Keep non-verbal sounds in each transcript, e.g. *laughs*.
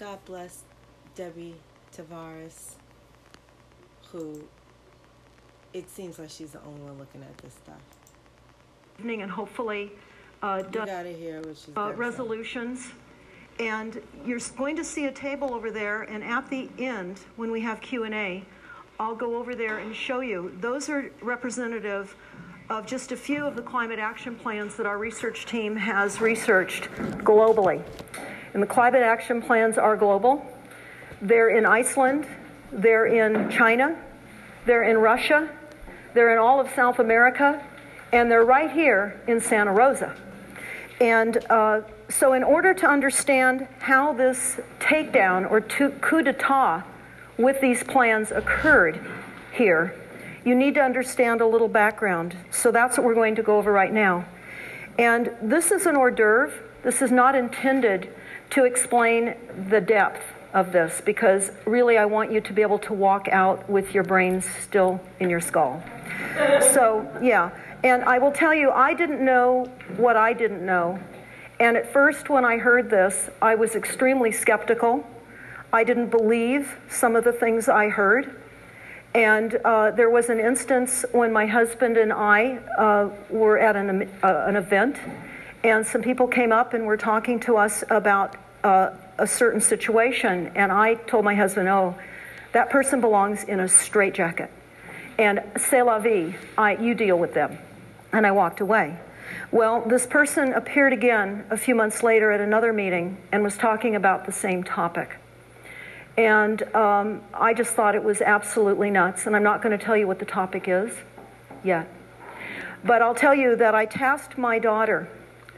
God bless Debbie Tavares, who it seems like she's the only one looking at this stuff. evening and hopefully uh, done gotta hear what she's uh, resolutions. And you're going to see a table over there, and at the end, when we have Q and A, I'll go over there and show you. Those are representative of just a few of the climate action plans that our research team has researched globally. And the climate action plans are global. They're in Iceland, they're in China, they're in Russia, they're in all of South America, and they're right here in Santa Rosa. And uh, so, in order to understand how this takedown or coup d'etat with these plans occurred here, you need to understand a little background. So, that's what we're going to go over right now. And this is an hors d'oeuvre. This is not intended to explain the depth of this because really I want you to be able to walk out with your brains still in your skull. So, yeah. And I will tell you, I didn't know what I didn't know. And at first, when I heard this, I was extremely skeptical. I didn't believe some of the things I heard. And uh, there was an instance when my husband and I uh, were at an, uh, an event, and some people came up and were talking to us about uh, a certain situation. And I told my husband, Oh, that person belongs in a straitjacket. And c'est la vie, I, you deal with them. And I walked away. Well, this person appeared again a few months later at another meeting and was talking about the same topic. And um, I just thought it was absolutely nuts. And I'm not going to tell you what the topic is yet. But I'll tell you that I tasked my daughter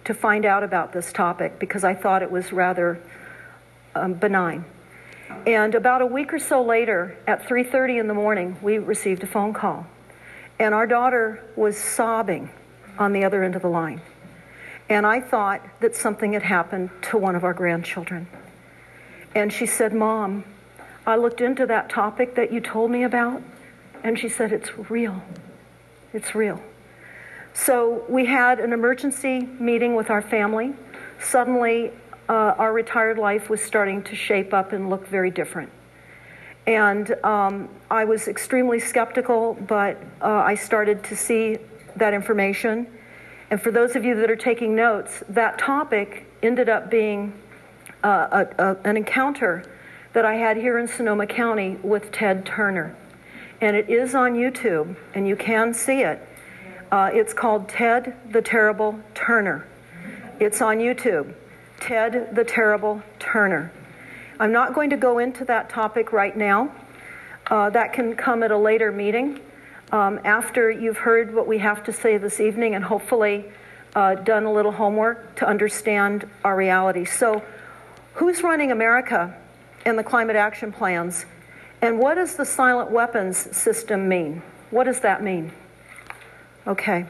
to find out about this topic because I thought it was rather um, benign. And about a week or so later, at 3:30 in the morning, we received a phone call. And our daughter was sobbing on the other end of the line. And I thought that something had happened to one of our grandchildren. And she said, Mom, I looked into that topic that you told me about, and she said, It's real. It's real. So we had an emergency meeting with our family. Suddenly, uh, our retired life was starting to shape up and look very different. And um, I was extremely skeptical, but uh, I started to see that information. And for those of you that are taking notes, that topic ended up being uh, a, a, an encounter that I had here in Sonoma County with Ted Turner. And it is on YouTube, and you can see it. Uh, it's called Ted the Terrible Turner. It's on YouTube. Ted the Terrible Turner. I'm not going to go into that topic right now. Uh, that can come at a later meeting um, after you've heard what we have to say this evening and hopefully uh, done a little homework to understand our reality. So, who's running America and the climate action plans? And what does the silent weapons system mean? What does that mean? Okay.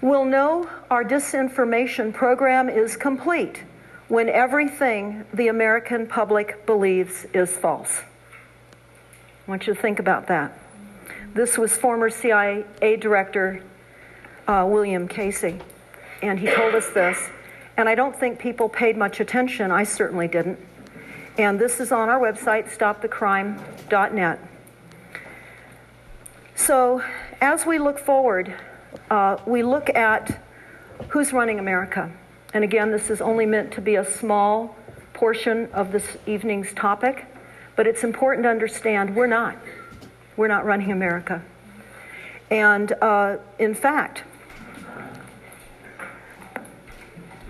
We'll know our disinformation program is complete when everything the American public believes is false. I want you to think about that. This was former CIA Director uh, William Casey, and he told us this. And I don't think people paid much attention. I certainly didn't. And this is on our website, stopthecrime.net. So, as we look forward, uh, we look at who's running America. And again, this is only meant to be a small portion of this evening's topic, but it's important to understand we're not. We're not running America. And uh, in fact,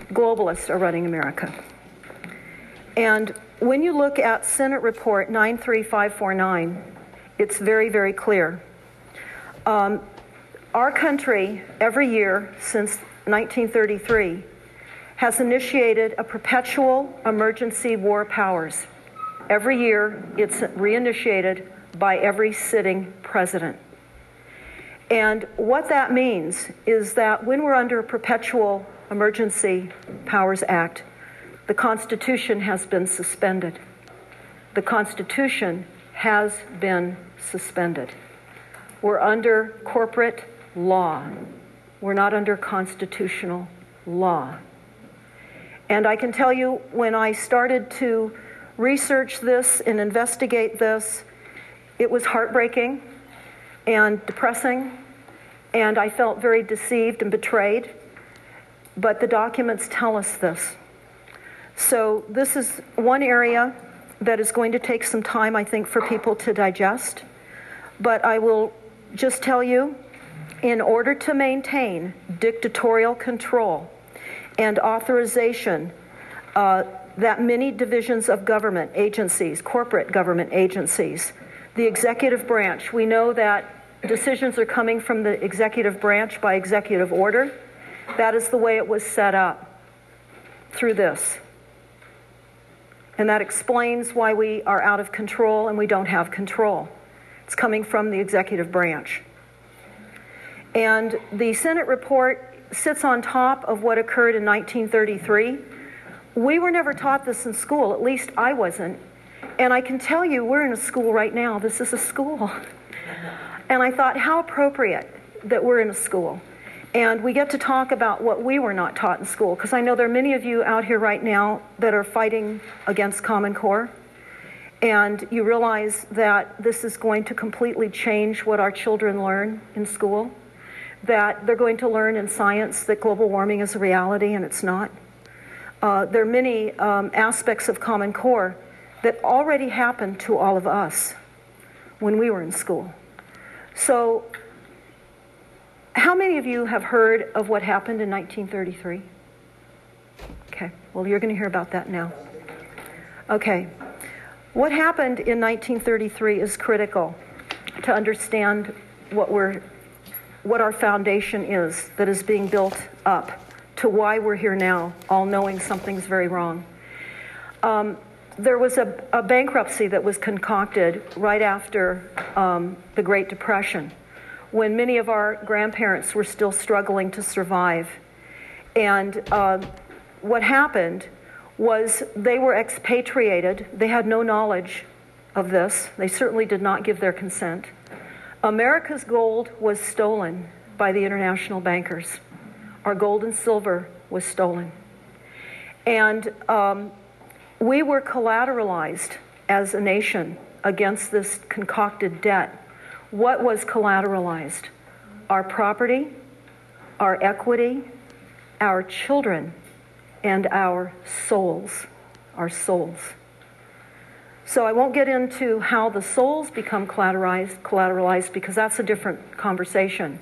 globalists are running America. And when you look at Senate Report 93549, it's very, very clear. Um, our country, every year since 1933, has initiated a perpetual emergency war powers. Every year, it's reinitiated by every sitting president. And what that means is that when we're under a perpetual emergency powers act, the Constitution has been suspended. The Constitution has been suspended. We're under corporate law. We're not under constitutional law. And I can tell you, when I started to research this and investigate this, it was heartbreaking and depressing, and I felt very deceived and betrayed. But the documents tell us this. So, this is one area that is going to take some time, I think, for people to digest. But I will just tell you in order to maintain dictatorial control and authorization, uh, that many divisions of government agencies, corporate government agencies, the executive branch, we know that decisions are coming from the executive branch by executive order. That is the way it was set up through this. And that explains why we are out of control and we don't have control. It's coming from the executive branch. And the Senate report sits on top of what occurred in 1933. We were never taught this in school, at least I wasn't. And I can tell you, we're in a school right now. This is a school. *laughs* And I thought, how appropriate that we're in a school. And we get to talk about what we were not taught in school, because I know there are many of you out here right now that are fighting against Common Core. And you realize that this is going to completely change what our children learn in school, that they're going to learn in science that global warming is a reality and it's not. Uh, there are many um, aspects of Common Core that already happened to all of us when we were in school. So, how many of you have heard of what happened in 1933? Okay, well, you're going to hear about that now. Okay, what happened in 1933 is critical to understand what we're what our foundation is that is being built up to why we're here now, all knowing something's very wrong. Um, there was a, a, bankruptcy that was concocted right after um, the Great Depression when many of our grandparents were still struggling to survive. And uh, what happened was they were expatriated. They had no knowledge of this, they certainly did not give their consent. America's gold was stolen by the international bankers. Our gold and silver was stolen. And um, we were collateralized as a nation against this concocted debt. What was collateralized? Our property, our equity, our children, and our souls. Our souls. So I won't get into how the souls become collateralized, collateralized because that's a different conversation.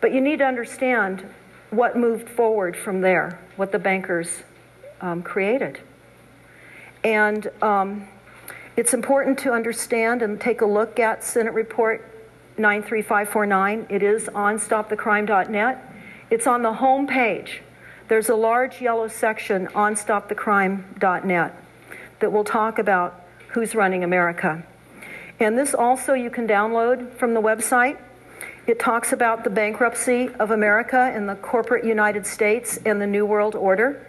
But you need to understand what moved forward from there, what the bankers um, created. And um, it's important to understand and take a look at Senate Report 93549. It is on stopthecrime.net. It's on the home page. There's a large yellow section on stopthecrime.net that will talk about who's running America. And this also you can download from the website. It talks about the bankruptcy of America and the corporate United States and the New World Order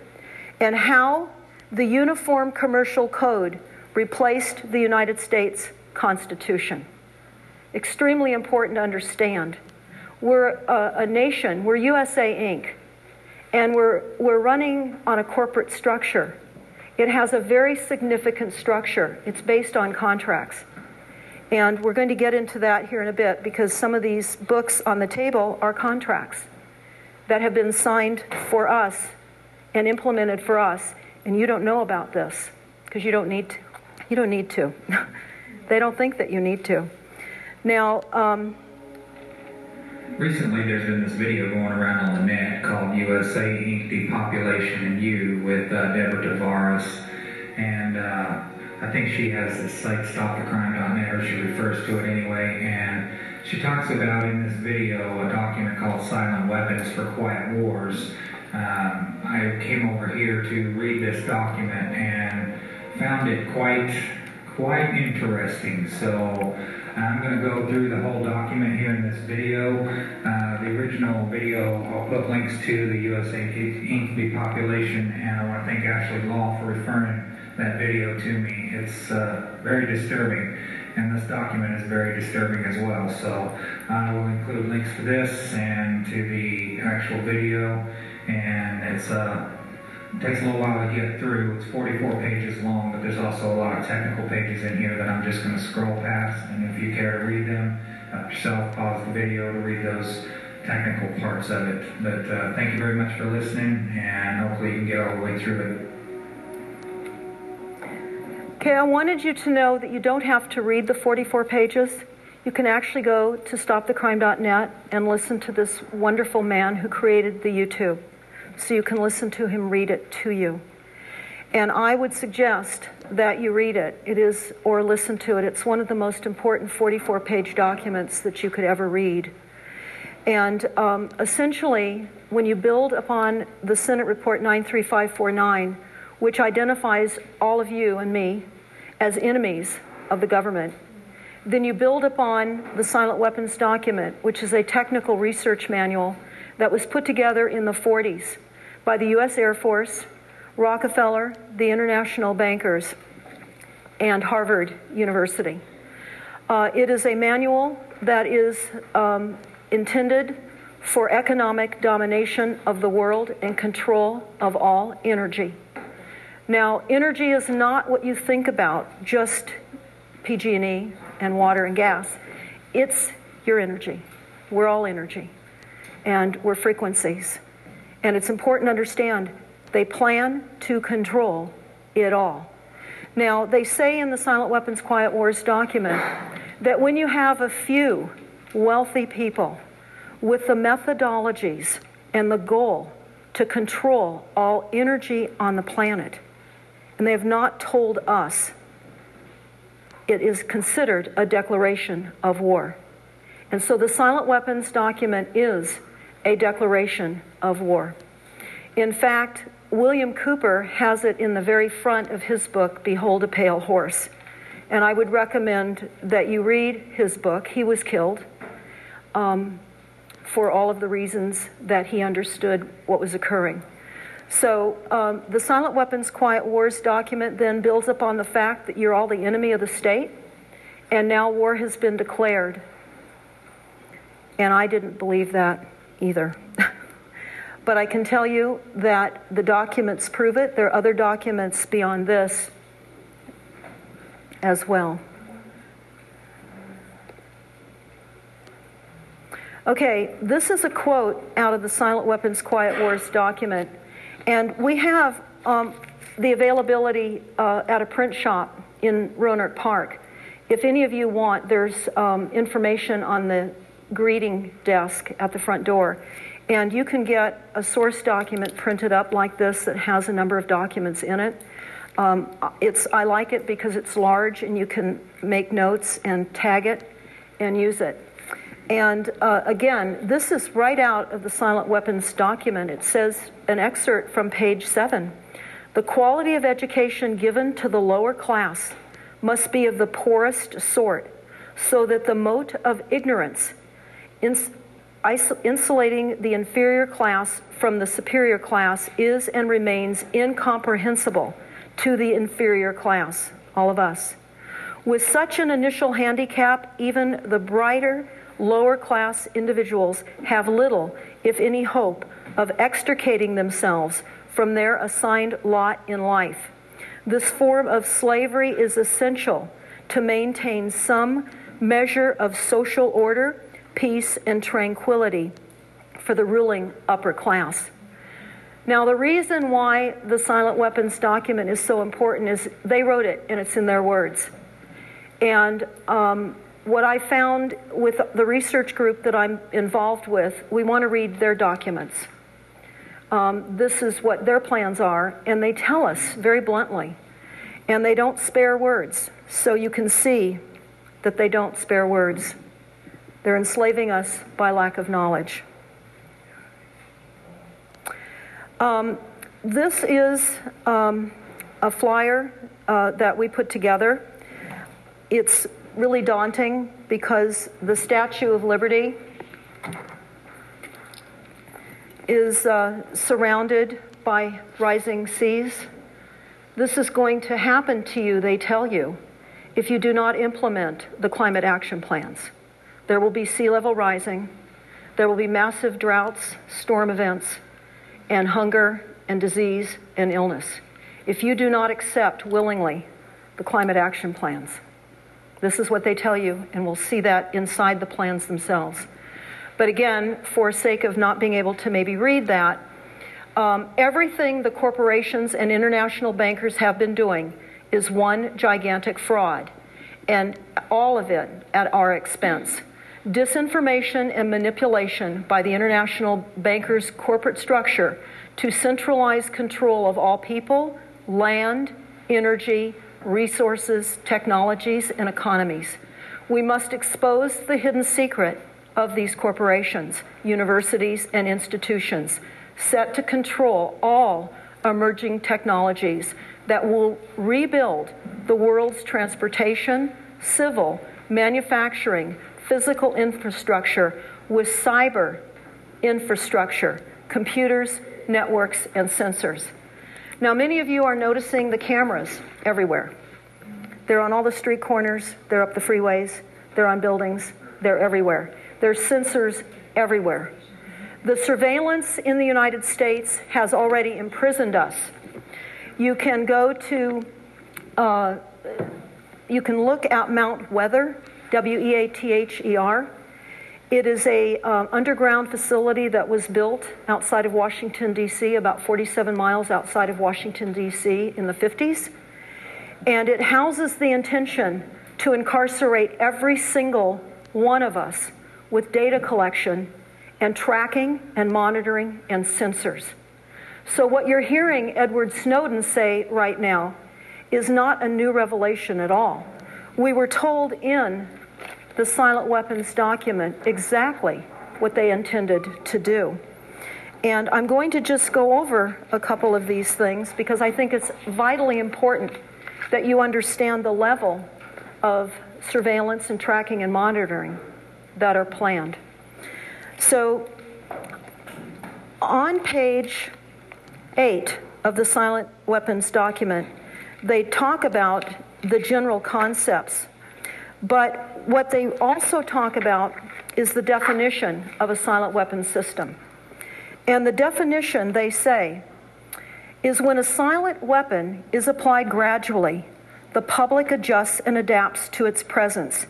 and how the Uniform Commercial Code replaced the United States Constitution. Extremely important to understand. We're a, a, nation, we're USA Inc., and we're, we're running on a corporate structure. It has a very significant structure, it's based on contracts. And we're going to get into that here in a bit because some of these books on the table are contracts that have been signed for us and implemented for us and you don't know about this because you don't need to. You don't need to. *laughs* they don't think that you need to. Now, um, recently there's been this video going around on the net called USA Inc. Depopulation and You with uh, Deborah Tavares, and uh, I think she has this site stopthecrime.net, or she refers to it anyway, and she talks about in this video a document called Silent Weapons for Quiet Wars um, I came over here to read this document and found it quite quite interesting. So I'm going to go through the whole document here in this video. Uh, the original video, I'll put links to the USA Inc. depopulation, and I want to thank Ashley Law for referring that video to me. It's uh, very disturbing, and this document is very disturbing as well. So I will include links to this and to the actual video and it's uh, It takes a little while to get through. It's 44 pages long, but there's also a lot of technical pages in here that I'm just going to scroll past. And if you care to read them uh, yourself, pause the video to read those technical parts of it. But uh, thank you very much for listening, and hopefully you can get all the way through it. Okay, I wanted you to know that you don't have to read the 44 pages. You can actually go to stopthecrime.net and listen to this wonderful man who created the YouTube. So you can listen to him read it to you. And I would suggest that you read it. It is, or listen to it. It's one of the most important 44 page documents that you could ever read. And um, essentially, when you build upon the Senate Report 93549, which identifies all of you and me as enemies of the government, then you build upon the silent weapons document, which is a technical research manual that was put together in the 40s by the U.S. Air Force, Rockefeller, the international bankers, and Harvard University. Uh, it is a manual that is um, intended for economic domination of the world and control of all energy. Now, energy is not what you think about, just PG&E and water and gas. It's your energy. We're all energy. And we're frequencies. And it's important to understand they plan to control it all. Now, they say in the Silent Weapons Quiet Wars document that when you have a few wealthy people with the methodologies and the goal to control all energy on the planet, and they have not told us, it is considered a declaration of war. And so the silent weapons document is a declaration of war. In fact, William Cooper has it in the very front of his book, Behold a Pale Horse. And I would recommend that you read his book. He was killed um, for all of the reasons that he understood what was occurring. So um, the Silent Weapons Quiet Wars document then builds upon the fact that you're all the enemy of the state, and now war has been declared. And I didn't believe that either. *laughs* but I can tell you that the documents prove it. There are other documents beyond this as well. Okay, this is a quote out of the Silent Weapons Quiet Wars document. And we have um, the availability uh, at a print shop in Rohnert Park. If any of you want, there's um, information on the greeting desk at the front door. And you can get a source document printed up like this that has a number of documents in it. Um, it's, I like it because it's large and you can make notes and tag it and use it. And uh, again, this is right out of the silent weapons document. It says an excerpt from page seven. The quality of education given to the lower class must be of the poorest sort, so that the moat of ignorance, ins- insulating the inferior class from the superior class, is and remains incomprehensible to the inferior class, all of us. With such an initial handicap, even the brighter lower class individuals have little, if any, hope of extricating themselves from their assigned lot in life. This form of slavery is essential to maintain some measure of social order, peace, and tranquility for the ruling upper class. Now, the reason why the silent weapons document is so important is they wrote it and it's in their words. And um, what I found with the research group that I'm involved with, we want to read their documents. Um, this is what their plans are, and they tell us very bluntly. And they don't spare words. So you can see that they don't spare words. They're enslaving us by lack of knowledge. Um, this is um, a flyer uh, that we put together. It's really daunting because the Statue of Liberty is uh, surrounded by rising seas. This is going to happen to you, they tell you, if you do not implement the climate action plans. There will be sea level rising, there will be massive droughts, storm events, and hunger and disease and illness if you do not accept willingly the climate action plans. This is what they tell you, and we'll see that inside the plans themselves. But again, for sake of not being able to maybe read that, um, everything the corporations and international bankers have been doing is one gigantic fraud, and all of it at our expense. Disinformation and manipulation by the international bankers' corporate structure to centralize control of all people, land, energy, resources, technologies, and economies. We must expose the hidden secret of these corporations, universities, and institutions set to control all emerging technologies that will rebuild the world's transportation, civil, manufacturing, physical infrastructure with cyber infrastructure, computers, networks, and sensors. Now, many of you are noticing the cameras everywhere. They're on all the street corners, they're up the freeways, they're on buildings, they're everywhere. There's sensors everywhere. The surveillance in the United States has already imprisoned us. You can go to, uh, you can look at Mount Weather, W E A T H E R. It is a um, underground facility that was built outside of Washington D.C., about 47 miles outside of Washington D.C. in the 50s, and it houses the intention to incarcerate every single one of us with data collection and tracking and monitoring and sensors. So, what you're hearing Edward Snowden say right now is not a new revelation at all. We were told in the silent weapons document exactly what they intended to do. And I'm going to just go over a couple of these things because I think it's vitally important that you understand the level of surveillance and tracking and monitoring that are planned. So, on page 8 of the silent weapons document, they talk about the general concepts. But what they also talk about is the definition of a silent weapons system. And the definition, they say, is when a silent weapon is applied gradually, the public adjusts and adapts to its presence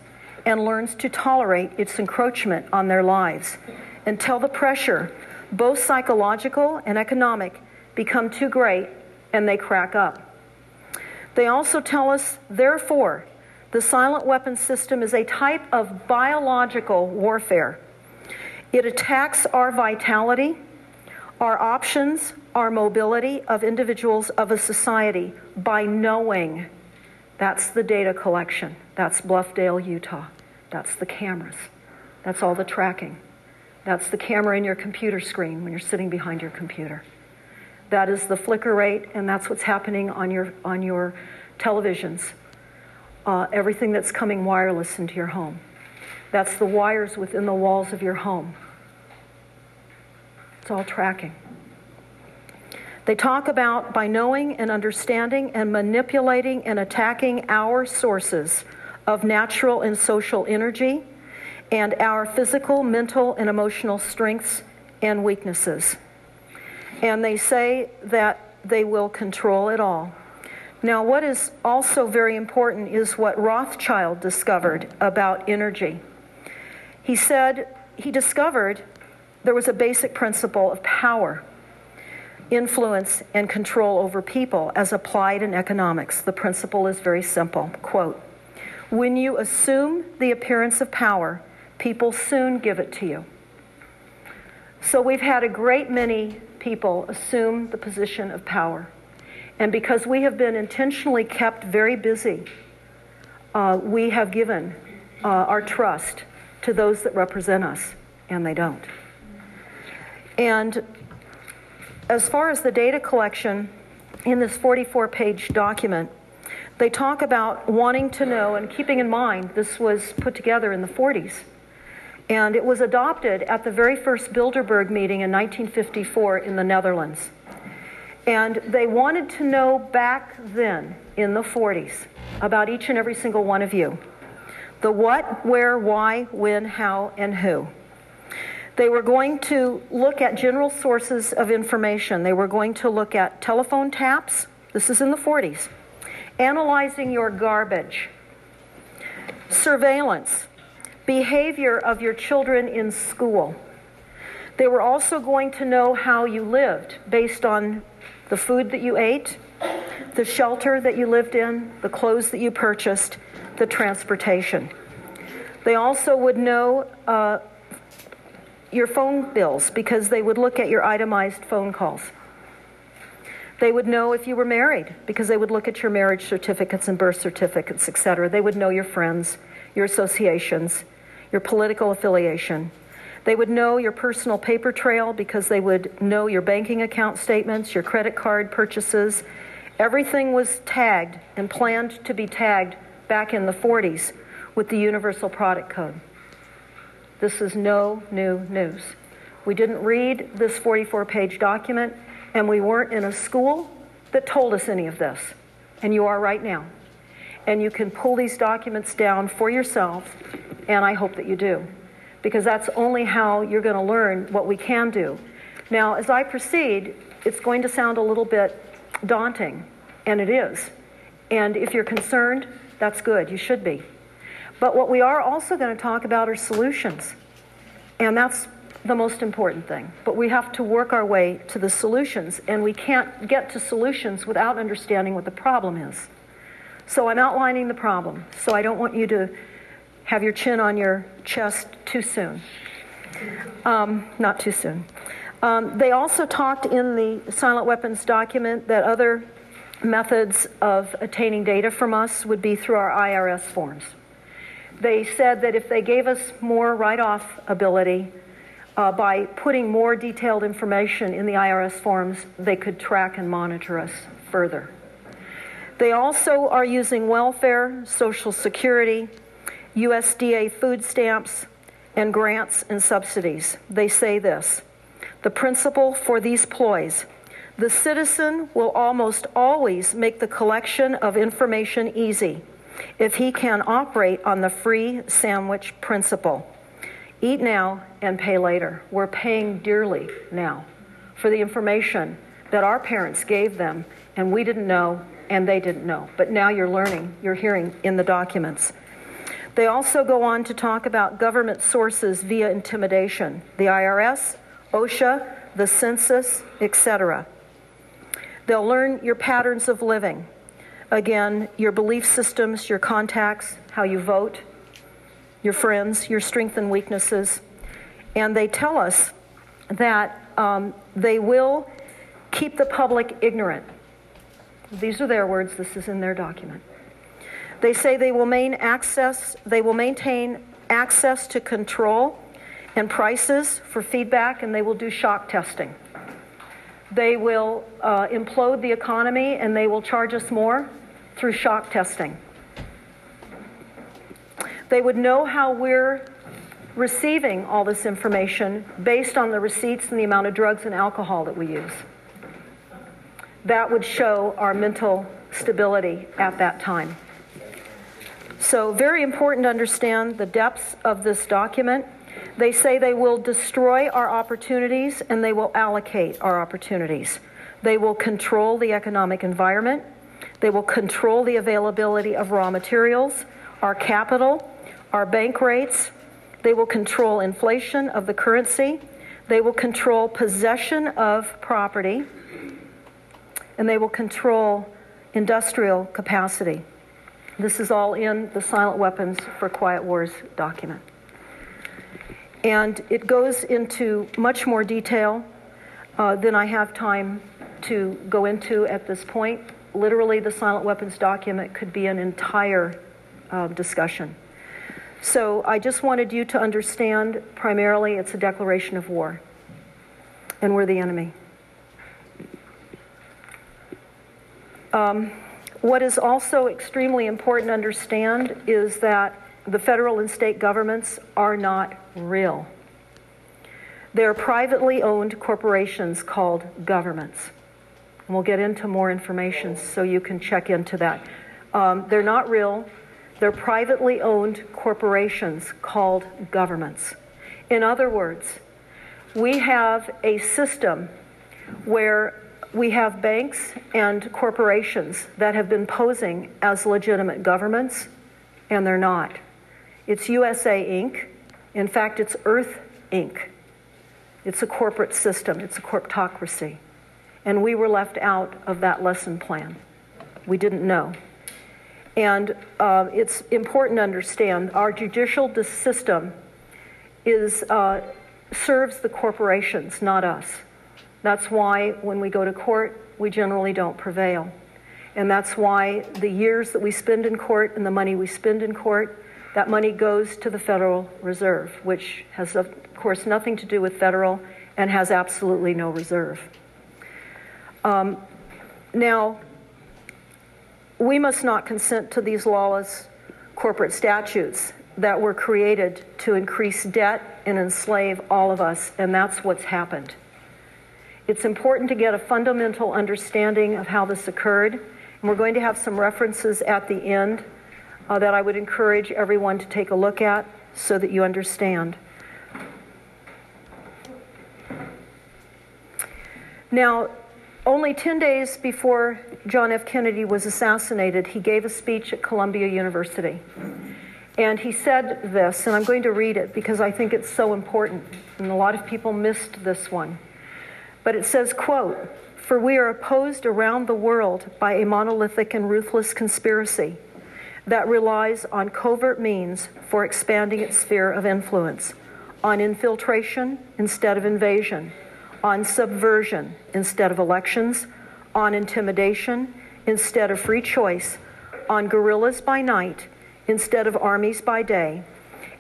and learns to tolerate its encroachment on their lives until the pressure, both psychological and economic, become too great and they crack up. They also tell us, therefore, the silent weapon system is a type of biological warfare. It attacks our vitality, our options, our mobility of individuals of a society by knowing. That's the data collection. That's Bluffdale, Utah. That's the cameras. That's all the tracking. That's the camera in your computer screen when you're sitting behind your computer. That is the flicker rate, and that's what's happening on your, on your televisions. Uh, everything that's coming wireless into your home. That's the wires within the walls of your home. It's all tracking. They talk about by knowing and understanding and manipulating and attacking our sources of natural and social energy and our physical, mental, and emotional strengths and weaknesses. And they say that they will control it all. Now, what is also very important is what Rothschild discovered about energy. He said he discovered there was a basic principle of power, influence, and control over people as applied in economics. The principle is very simple. Quote, when you assume the appearance of power, people soon give it to you. So we've had a great many people assume the position of power. And because we have been intentionally kept very busy, uh, we have given uh, our trust to those that represent us, and they don't. And as far as the data collection in this 44 page document, they talk about wanting to know and keeping in mind this was put together in the 40s. And it was adopted at the very first Bilderberg meeting in 1954 in the Netherlands. And they wanted to know back then, in the 40s, about each and every single one of you the what, where, why, when, how, and who. They were going to look at general sources of information. They were going to look at telephone taps. This is in the 40s. Analyzing your garbage. Surveillance. Behavior of your children in school. They were also going to know how you lived based on the food that you ate, the shelter that you lived in, the clothes that you purchased, the transportation. They also would know uh, your phone bills because they would look at your itemized phone calls. They would know if you were married because they would look at your marriage certificates and birth certificates, etc. They would know your friends, your associations, your political affiliation. They would know your personal paper trail because they would know your banking account statements, your credit card purchases. Everything was tagged and planned to be tagged back in the 40s with the Universal Product Code. This is no new news. We didn't read this 44 page document, and we weren't in a school that told us any of this. And you are right now. And you can pull these documents down for yourself, and I hope that you do, because that's only how you're going to learn what we can do. Now, as I proceed, it's going to sound a little bit daunting, and it is. And if you're concerned, that's good. You should be. But what we are also going to talk about are solutions. And that's the most important thing. But we have to work our way to the solutions, and we can't get to solutions without understanding what the problem is. So I'm outlining the problem. So I don't want you to have your chin on your chest too soon. Um, not too soon. Um, they also talked in the silent weapons document that other methods of attaining data from us would be through our IRS forms they said that if they gave us more write off ability uh, by putting more detailed information in the IRS forms, they could track and monitor us further. They also are using welfare, Social Security, USDA food stamps, and grants and subsidies. They say this the principle for these ploys the citizen will almost always make the collection of information easy if he can operate on the free sandwich principle. Eat now and pay later. We're paying dearly now for the information that our parents gave them and we didn't know and they didn't know. But now you're learning, you're hearing in the documents. They also go on to talk about government sources via intimidation the IRS, OSHA, the census, etc. They'll learn your patterns of living. Again, your belief systems, your contacts, how you vote, your friends, your strengths and weaknesses. And they tell us that um, they will keep the public ignorant. These are their words, this is in their document. They say they will maintain access, they will maintain access to control and prices for feedback, and they will do shock testing. They will uh, implode the economy and they will charge us more through shock testing. They would know how we're receiving all this information based on the receipts and the amount of drugs and alcohol that we use. That would show our mental stability at that time. So, very important to understand the depths of this document. They say they will destroy our opportunities and they will allocate our opportunities. They will control the economic environment. They will control the availability of raw materials, our capital, our bank rates. They will control inflation of the currency. They will control possession of property. And they will control industrial capacity. This is all in the Silent Weapons for Quiet Wars document. And it goes into much more detail uh, than I have time to go into at this point literally, the silent weapons document could be an entire uh, discussion. So I just wanted you to understand primarily it's a declaration of war, and we're the enemy. Um, what is also extremely important to understand is that the federal and state governments are not real. They're privately owned corporations called governments. And we'll get into more information so you can check into that. Um, they're not real, they're privately owned corporations called governments. In other words, we have a system where we have banks and corporations that have been posing as legitimate governments, and they're not. It's USA Inc. In fact, it's Earth Inc. It's a corporate system, it's a corptocracy. And we were left out of that lesson plan. We didn't know. And uh, it's important to understand our judicial system is, uh, serves the corporations, not us. That's why when we go to court, we generally don't prevail. And that's why the years that we spend in court and the money we spend in court, that money goes to the Federal Reserve, which has, of course, nothing to do with federal and has absolutely no reserve. Um, now, we must not consent to these lawless corporate statutes that were created to increase debt and enslave all of us, and that's what's happened. It's important to get a fundamental understanding of how this occurred, and we're going to have some references at the end uh, that I would encourage everyone to take a look at so that you understand. Now, only 10 days before John F. Kennedy was assassinated, he gave a speech at Columbia University. And he said this, and I'm going to read it because I think it's so important, and a lot of people missed this one. But it says, quote, For we are opposed around the world by a monolithic and ruthless conspiracy that relies on covert means for expanding its sphere of influence, on infiltration instead of invasion on subversion instead of elections, on intimidation instead of free choice, on guerrillas by night instead of armies by day.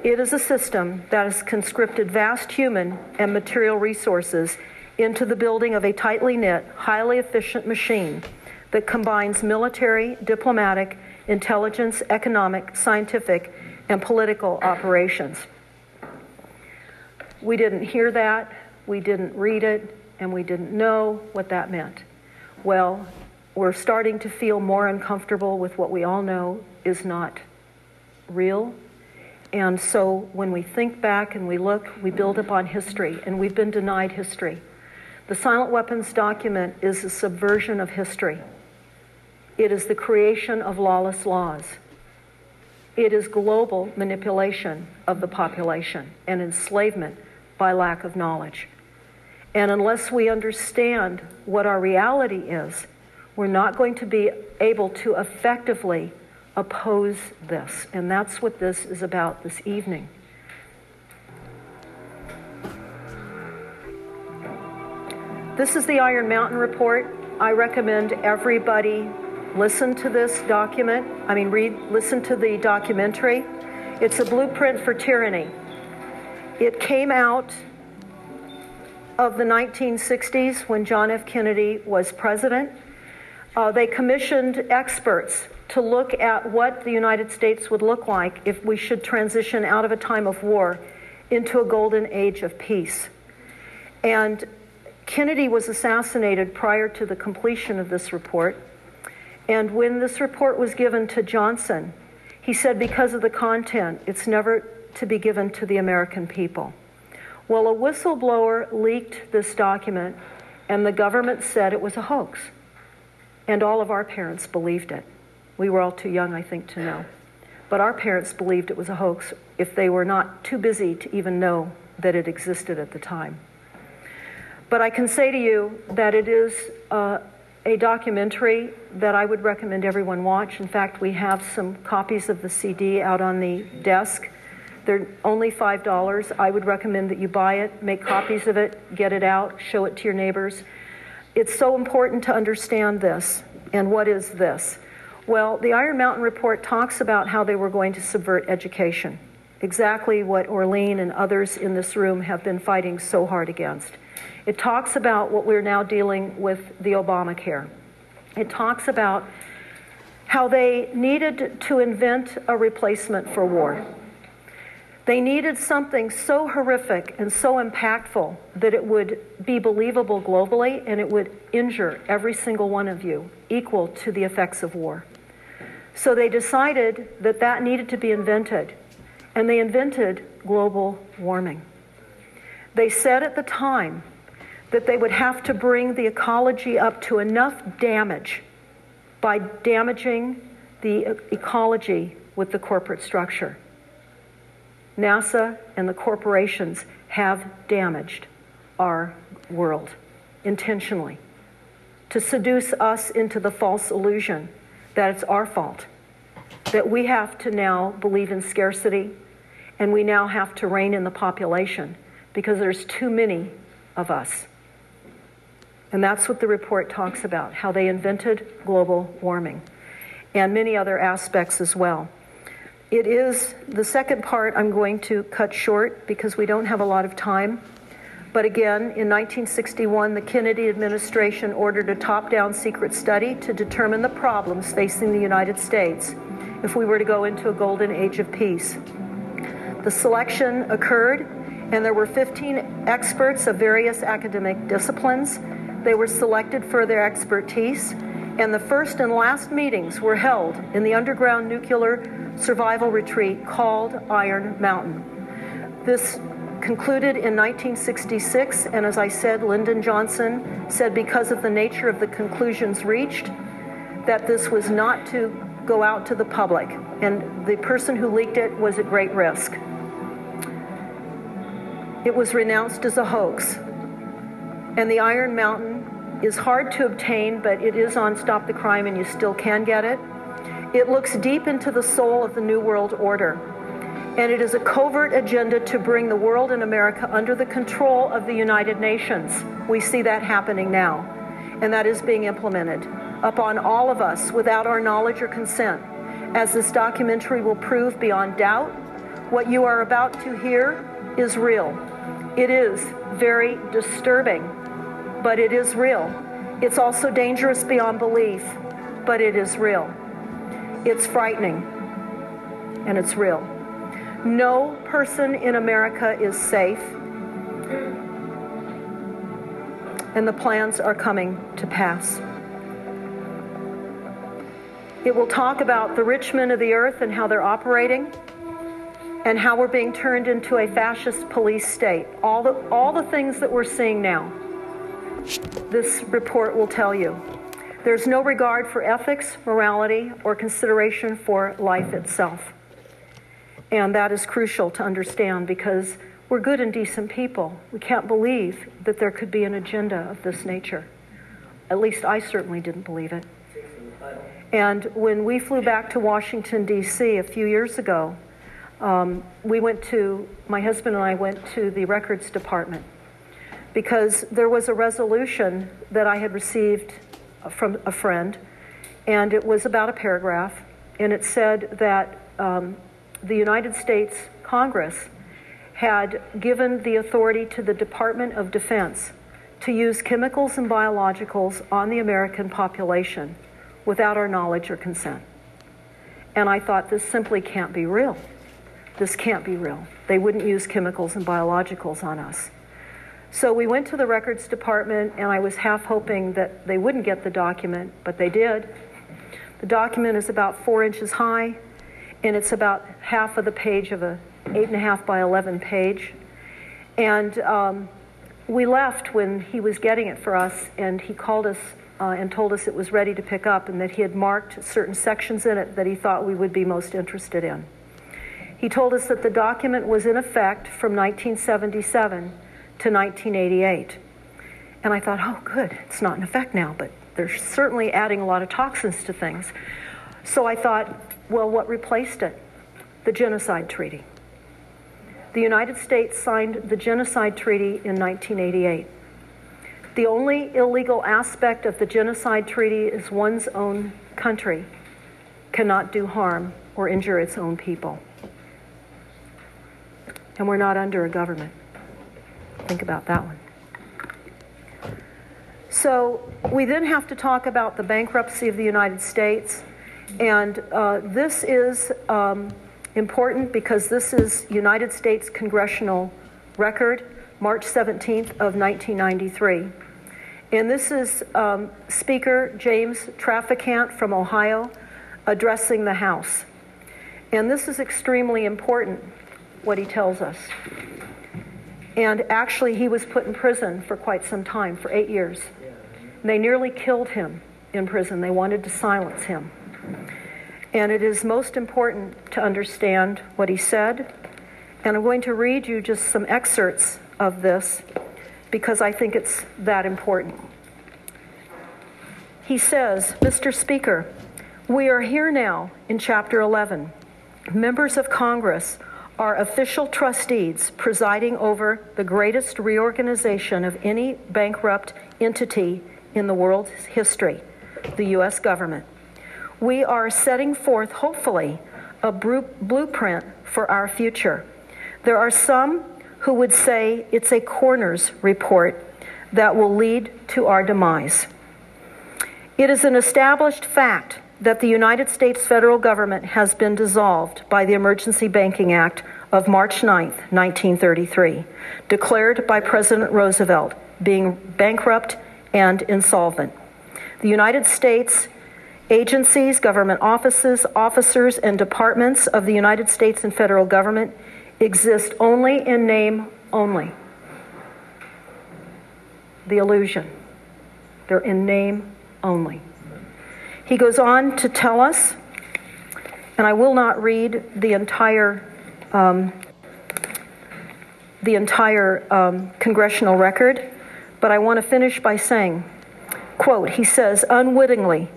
It is a system that has conscripted vast human and material resources into the building of a tightly knit, highly efficient machine that combines military, diplomatic, intelligence, economic, scientific, and political operations. We didn't hear that we didn't read it, and we didn't know what that meant. Well, we're starting to feel more uncomfortable with what we all know is not real. And so when we think back and we look, we build upon history, and we've been denied history. The Silent Weapons document is a subversion of history. It is the creation of lawless laws. It is global manipulation of the population and enslavement by lack of knowledge. And unless we understand what our reality is, we're not going to be able to effectively oppose this. And that's what this is about this evening. This is the Iron Mountain Report. I recommend everybody listen to this document. I mean, read, listen to the documentary. It's a blueprint for tyranny. It came out of the 1960s when John F. Kennedy was president. Uh, they commissioned experts to look at what the United States would look like if we should transition out of a time of war into a golden age of peace. And Kennedy was assassinated prior to the completion of this report. And when this report was given to Johnson, he said, because of the content, it's never to be given to the American people. Well, a whistleblower leaked this document, and the government said it was a hoax. And all of our parents believed it. We were all too young, I think, to know. But our parents believed it was a hoax if they were not too busy to even know that it existed at the time. But I can say to you that it is uh, a documentary that I would recommend everyone watch. In fact, we have some copies of the CD out on the desk. They're only $5. I would recommend that you buy it, make copies of it, get it out, show it to your neighbors. It's so important to understand this. And what is this? Well, the Iron Mountain Report talks about how they were going to subvert education, exactly what Orlean and others in this room have been fighting so hard against. It talks about what we're now dealing with the Obamacare. It talks about how they needed to invent a replacement for war. They needed something so horrific and so impactful that it would be believable globally and it would injure every single one of you, equal to the effects of war. So they decided that that needed to be invented, and they invented global warming. They said at the time that they would have to bring the ecology up to enough damage by damaging the ecology with the corporate structure. NASA and the corporations have damaged our world intentionally to seduce us into the false illusion that it's our fault, that we have to now believe in scarcity and we now have to rein in the population because there's too many of us. And that's what the report talks about how they invented global warming and many other aspects as well. It is the second part I'm going to cut short because we don't have a lot of time. But again, in 1961, the Kennedy administration ordered a top down secret study to determine the problems facing the United States if we were to go into a golden age of peace. The selection occurred, and there were 15 experts of various academic disciplines. They were selected for their expertise, and the first and last meetings were held in the underground nuclear survival retreat called Iron Mountain. This concluded in 1966, and as I said, Lyndon Johnson said because of the nature of the conclusions reached, that this was not to go out to the public, and the person who leaked it was at great risk. It was renounced as a hoax. And the Iron Mountain is hard to obtain, but it is on Stop the Crime, and you still can get it. It looks deep into the soul of the New World Order and it is a covert agenda to bring the world and America under the control of the United Nations. We see that happening now, and that is being implemented upon all of us without our knowledge or consent. As this documentary will prove beyond doubt, what you are about to hear is real. It is very disturbing, but it is real. It's also dangerous beyond belief, but it is real. It's frightening, and it's real. No person in America is safe. And the plans are coming to pass. It will talk about the rich men of the earth and how they're operating and how we're being turned into a fascist police state. All the, all the things that we're seeing now, this report will tell you. There's no regard for ethics, morality, or consideration for life itself. And that is crucial to understand because we're good and decent people. We can't believe that there could be an agenda of this nature. At least I certainly didn't believe it. And when we flew back to Washington, D.C. a few years ago, um, we went to, my husband and I went to the records department because there was a resolution that I had received from a friend, and it was about a paragraph, and it said that um, the United States Congress had given the authority to the Department of Defense to use chemicals and biologicals on the American population without our knowledge or consent. And I thought, this simply can't be real. This can't be real. They wouldn't use chemicals and biologicals on us. So we went to the records department, and I was half hoping that they wouldn't get the document, but they did. The document is about four inches high, and it's about half of the page of a eight and a half by 11 page. And um, we left when he was getting it for us, and he called us uh, and told us it was ready to pick up and that he had marked certain sections in it that he thought we would be most interested in. He told us that the document was in effect from 1977 to 1988. And I thought, oh, good, it's not in effect now, but they're certainly adding a lot of toxins to things. So I thought, well, what replaced it? The Genocide Treaty. The United States signed the Genocide Treaty in 1988. The only illegal aspect of the Genocide Treaty is one's own country cannot do harm or injure its own people. And we're not under a government. Think about that one. So we then have to talk about the bankruptcy of the United States and uh, this is um, important because this is United States congressional record, March 17th of 1993. And this is um, Speaker James Traficant from Ohio addressing the House. And this is extremely important, what he tells us. And actually, he was put in prison for quite some time, for eight years. They nearly killed him in prison. They wanted to silence him. And it is most important to understand what he said. And I'm going to read you just some excerpts of this because I think it's that important. He says, Mr. Speaker, we are here now in Chapter 11. Members of Congress are official trustees presiding over the greatest reorganization of any bankrupt entity in the world's history, the U.S. government. We are setting forth, hopefully, a blueprint for our future. There are some who would say it's a coroner's report that will lead to our demise. It is an established fact that the United States federal government has been dissolved by the Emergency Banking Act of March 9, 1933, declared by President Roosevelt being bankrupt and insolvent. The United States agencies, government offices, officers, and departments of the United States and federal government exist only in name only. The illusion. They're in name only. He goes on to tell us, and I will not read the entire um, the entire um, congressional record, but I want to finish by saying, quote, he says, unwittingly,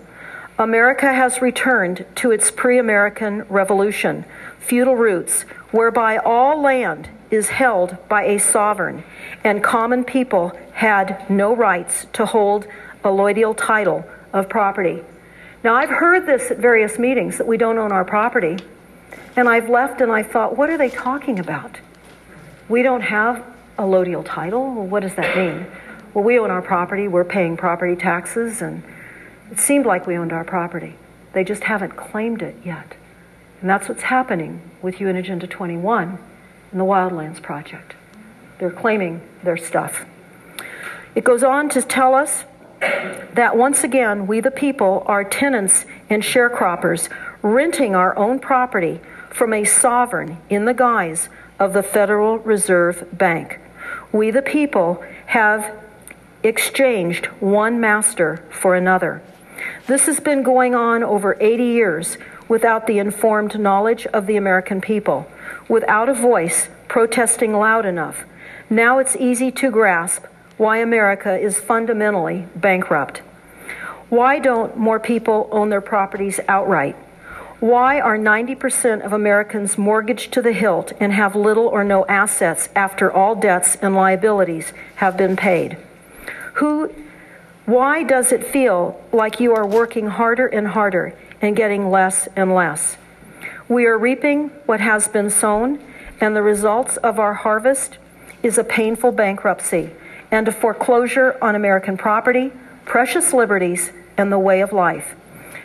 America has returned to its pre-American revolution, feudal roots, whereby all land is held by a sovereign, and common people had no rights to hold allodial title of property. Now, I've heard this at various meetings that we don't own our property. And I've left and I thought, what are they talking about? We don't have a allodial title? Well, what does that mean? Well, we own our property, we're paying property taxes, and it seemed like we owned our property. They just haven't claimed it yet. And that's what's happening with UN Agenda 21 and the Wildlands Project. They're claiming their stuff. It goes on to tell us that once again, we the people are tenants and sharecroppers, renting our own property from a sovereign in the guise of the Federal Reserve Bank. We the people have exchanged one master for another. This has been going on over 80 years without the informed knowledge of the American people, without a voice protesting loud enough. Now it's easy to grasp why America is fundamentally bankrupt. Why don't more people own their properties outright? Why are 90% of Americans mortgaged to the hilt and have little or no assets after all debts and liabilities have been paid? Who, why does it feel like you are working harder and harder and getting less and less? We are reaping what has been sown, and the results of our harvest is a painful bankruptcy and a foreclosure on American property, precious liberties, and the way of life.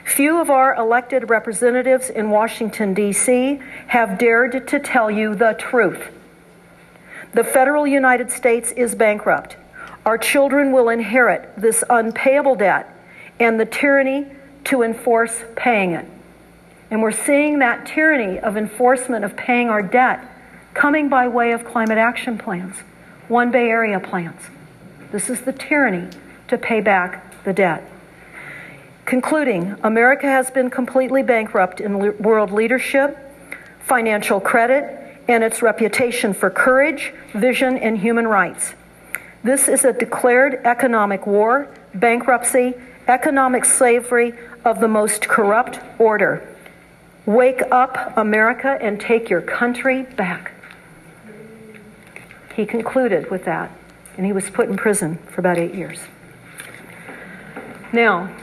Few of our elected representatives in Washington, D.C. have dared to tell you the truth. The federal United States is bankrupt. Our children will inherit this unpayable debt and the tyranny to enforce paying it. And we're seeing that tyranny of enforcement of paying our debt coming by way of climate action plans, One Bay Area plans. This is the tyranny to pay back the debt. Concluding, America has been completely bankrupt in world leadership, financial credit, and its reputation for courage, vision, and human rights. This is a declared economic war, bankruptcy, economic slavery of the most corrupt order. Wake up, America, and take your country back. He concluded with that and he was put in prison for about eight years. Now,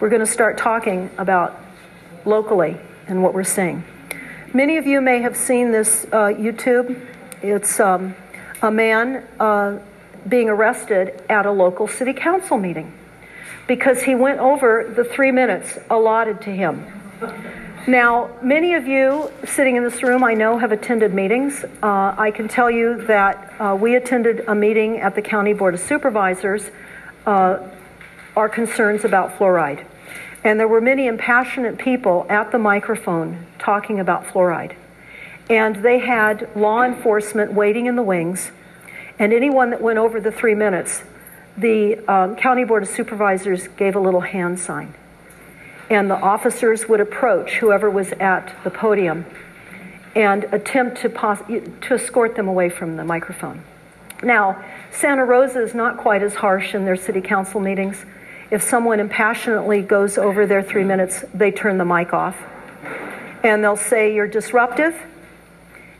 we're going to start talking about locally and what we're seeing. Many of you may have seen this uh, YouTube. It's um, a man uh, being arrested at a local city council meeting because he went over the three minutes allotted to him. Now, many of you sitting in this room, I know, have attended meetings. Uh, I can tell you that uh, we attended a meeting at the County Board of Supervisors, uh, our concerns about fluoride. And there were many impassionate people at the microphone talking about fluoride. And they had law enforcement waiting in the wings, And anyone that went over the three minutes, the um, County Board of Supervisors gave a little hand sign. And the officers would approach whoever was at the podium and attempt to, pos- to escort them away from the microphone. Now, Santa Rosa is not quite as harsh in their city council meetings. If someone impassionately goes over their three minutes, they turn the mic off. And they'll say, You're disruptive,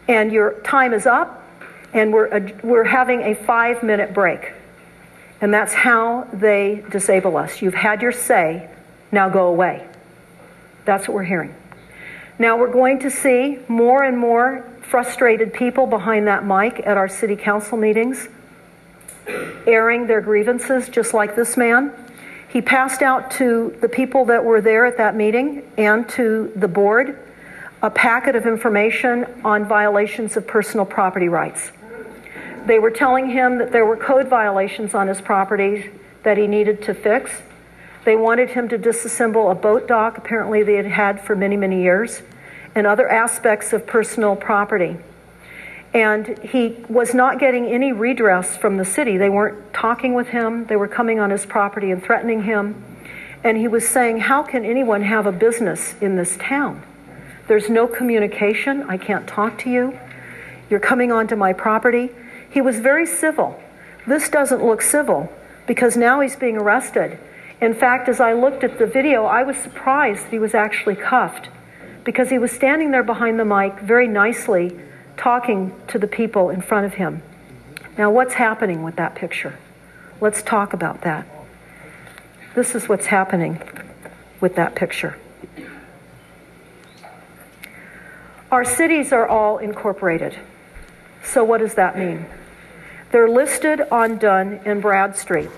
and your time is up, and we're, we're having a five minute break. And that's how they disable us. You've had your say, now go away. That's what we're hearing. Now we're going to see more and more frustrated people behind that mic at our city council meetings, airing their grievances, just like this man. He passed out to the people that were there at that meeting and to the board a packet of information on violations of personal property rights. They were telling him that there were code violations on his property that he needed to fix. They wanted him to disassemble a boat dock, apparently, they had had for many, many years, and other aspects of personal property. And he was not getting any redress from the city. They weren't talking with him, they were coming on his property and threatening him. And he was saying, How can anyone have a business in this town? There's no communication. I can't talk to you. You're coming onto my property. He was very civil. This doesn't look civil because now he's being arrested. In fact, as I looked at the video, I was surprised that he was actually cuffed because he was standing there behind the mic very nicely talking to the people in front of him. Now, what's happening with that picture? Let's talk about that. This is what's happening with that picture. Our cities are all incorporated. So, what does that mean? They're listed on Dun and Bradstreet.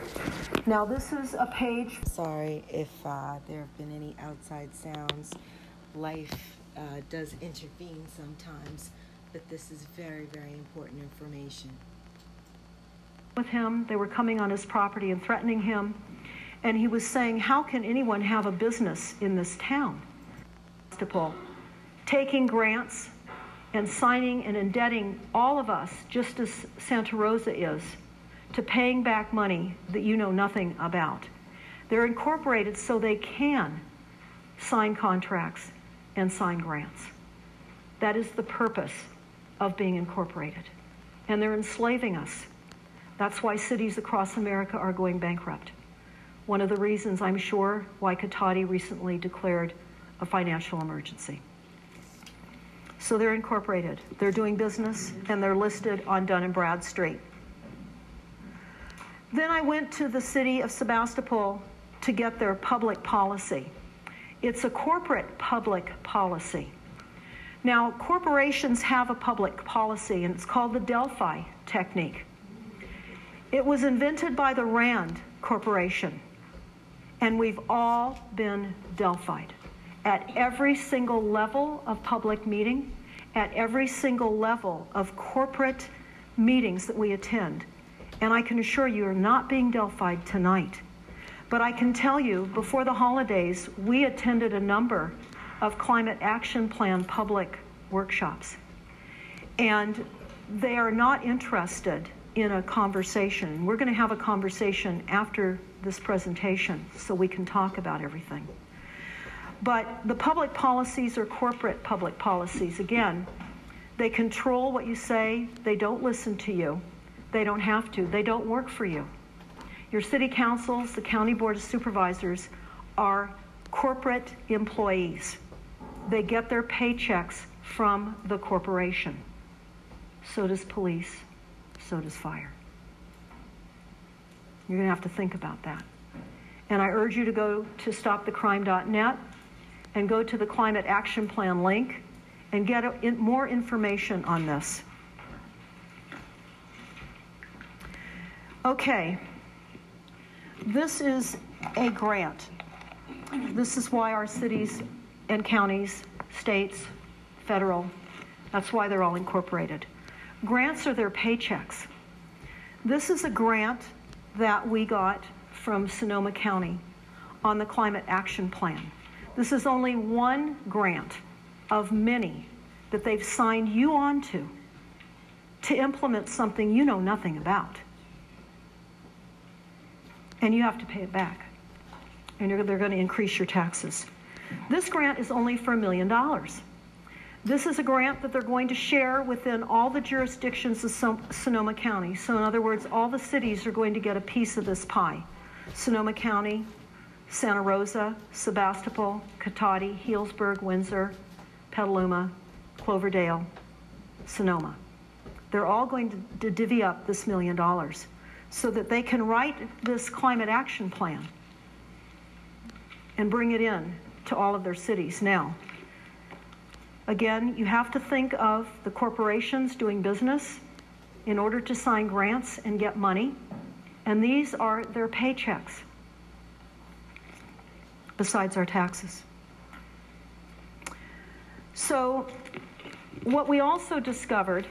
Now, this is a page. Sorry if uh, there have been any outside sounds. Life uh, does intervene sometimes, but this is very, very important information. With him, they were coming on his property and threatening him. And he was saying, How can anyone have a business in this town? Taking grants and signing and indebting all of us, just as Santa Rosa is, to paying back money that you know nothing about. They're incorporated so they can sign contracts and sign grants. That is the purpose of being incorporated. And they're enslaving us. That's why cities across America are going bankrupt. One of the reasons, I'm sure, why Cotati recently declared a financial emergency. So they're incorporated. They're doing business and they're listed on Dun and Bradstreet. Then I went to the city of Sebastopol to get their public policy. It's a corporate public policy. Now, corporations have a public policy, and it's called the Delphi technique. It was invented by the RAND Corporation, and we've all been Delphied at every single level of public meeting, at every single level of corporate meetings that we attend. And I can assure you, you're not being Delphied tonight. But I can tell you, before the holidays, we attended a number of climate action plan public workshops. And they are not interested in a conversation. We're going to have a conversation after this presentation so we can talk about everything. But the public policies are corporate public policies. Again, they control what you say, they don't listen to you, they don't have to, they don't work for you. Your city councils, the county board of supervisors are corporate employees. They get their paychecks from the corporation. So does police, so does fire. You're going to have to think about that. And I urge you to go to stopthecrime.net and go to the Climate Action Plan link and get more information on this. Okay, this is a grant. This is why our cities and counties, states, federal, that's why they're all incorporated. Grants are their paychecks. This is a grant that we got from Sonoma County on the Climate Action Plan. This is only one grant of many that they've signed you on to to implement something you know nothing about. And you have to pay it back. And they're going to increase your taxes. This grant is only for a million dollars. This is a grant that they're going to share within all the jurisdictions of Sonoma County. So, in other words, all the cities are going to get a piece of this pie. Sonoma County, Santa Rosa, Sebastopol, Cotati, Healdsburg, Windsor, Petaluma, Cloverdale, Sonoma. They're all going to, to divvy up this million dollars so that they can write this climate action plan and bring it in to all of their cities. Now, again, you have to think of the corporations doing business in order to sign grants and get money, and these are their paychecks besides our taxes. So, what we also discovered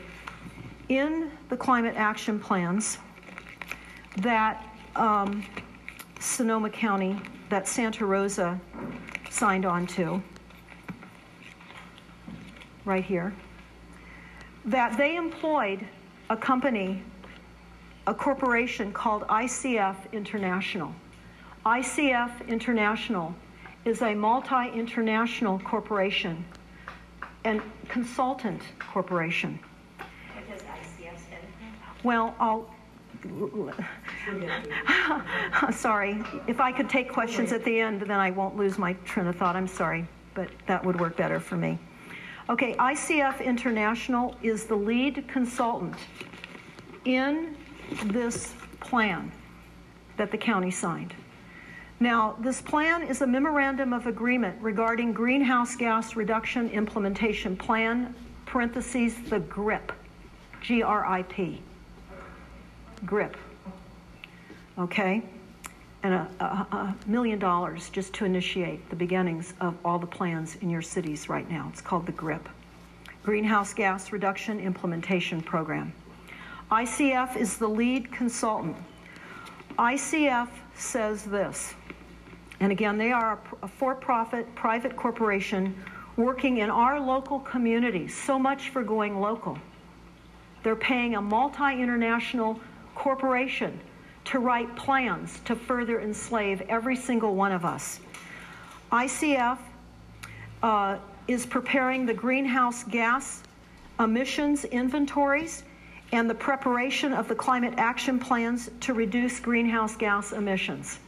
in the climate action plans that um, Sonoma County, that Santa Rosa signed on to, right here, that they employed a company, a corporation called ICF International. ICF International is a multi international corporation and consultant corporation. Well, I'll. *laughs* sorry. If I could take questions at the end, then I won't lose my train of thought. I'm sorry, but that would work better for me. Okay, ICF International is the lead consultant in this plan that the county signed. Now, this plan is a memorandum of agreement regarding greenhouse gas reduction implementation plan, parentheses, the GRIP, G R I P. GRIP. Okay? And a, a, a million dollars just to initiate the beginnings of all the plans in your cities right now. It's called the GRIP Greenhouse Gas Reduction Implementation Program. ICF is the lead consultant. ICF says this and again, they are a for profit private corporation working in our local communities. So much for going local. They're paying a multi international corporation to write plans to further enslave every single one of us. ICF uh, is preparing the greenhouse gas emissions inventories and the preparation of the climate action plans to reduce greenhouse gas emissions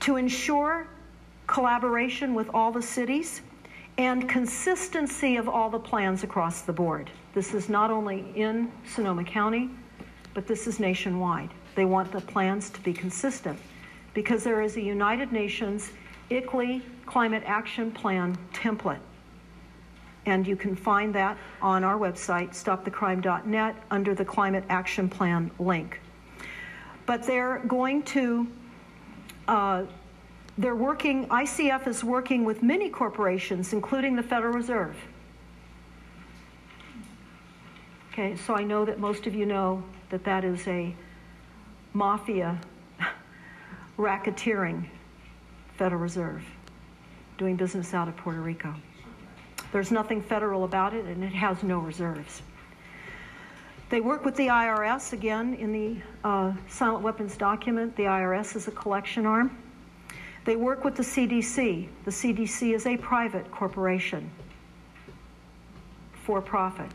to ensure collaboration with all the cities and consistency of all the plans across the board. This is not only in Sonoma County, but this is nationwide. They want the plans to be consistent because there is a United Nations ICLEI Climate Action Plan template. And you can find that on our website, stopthecrime.net, under the Climate Action Plan link. But they're going to uh, they're working, ICF is working with many corporations, including the Federal Reserve. Okay, so I know that most of you know that that is a mafia *laughs* racketeering Federal Reserve doing business out of Puerto Rico. There's nothing federal about it, and it has no reserves. They work with the IRS again in the uh, silent weapons document. The IRS is a collection arm. They work with the CDC. The CDC is a private corporation, for profit.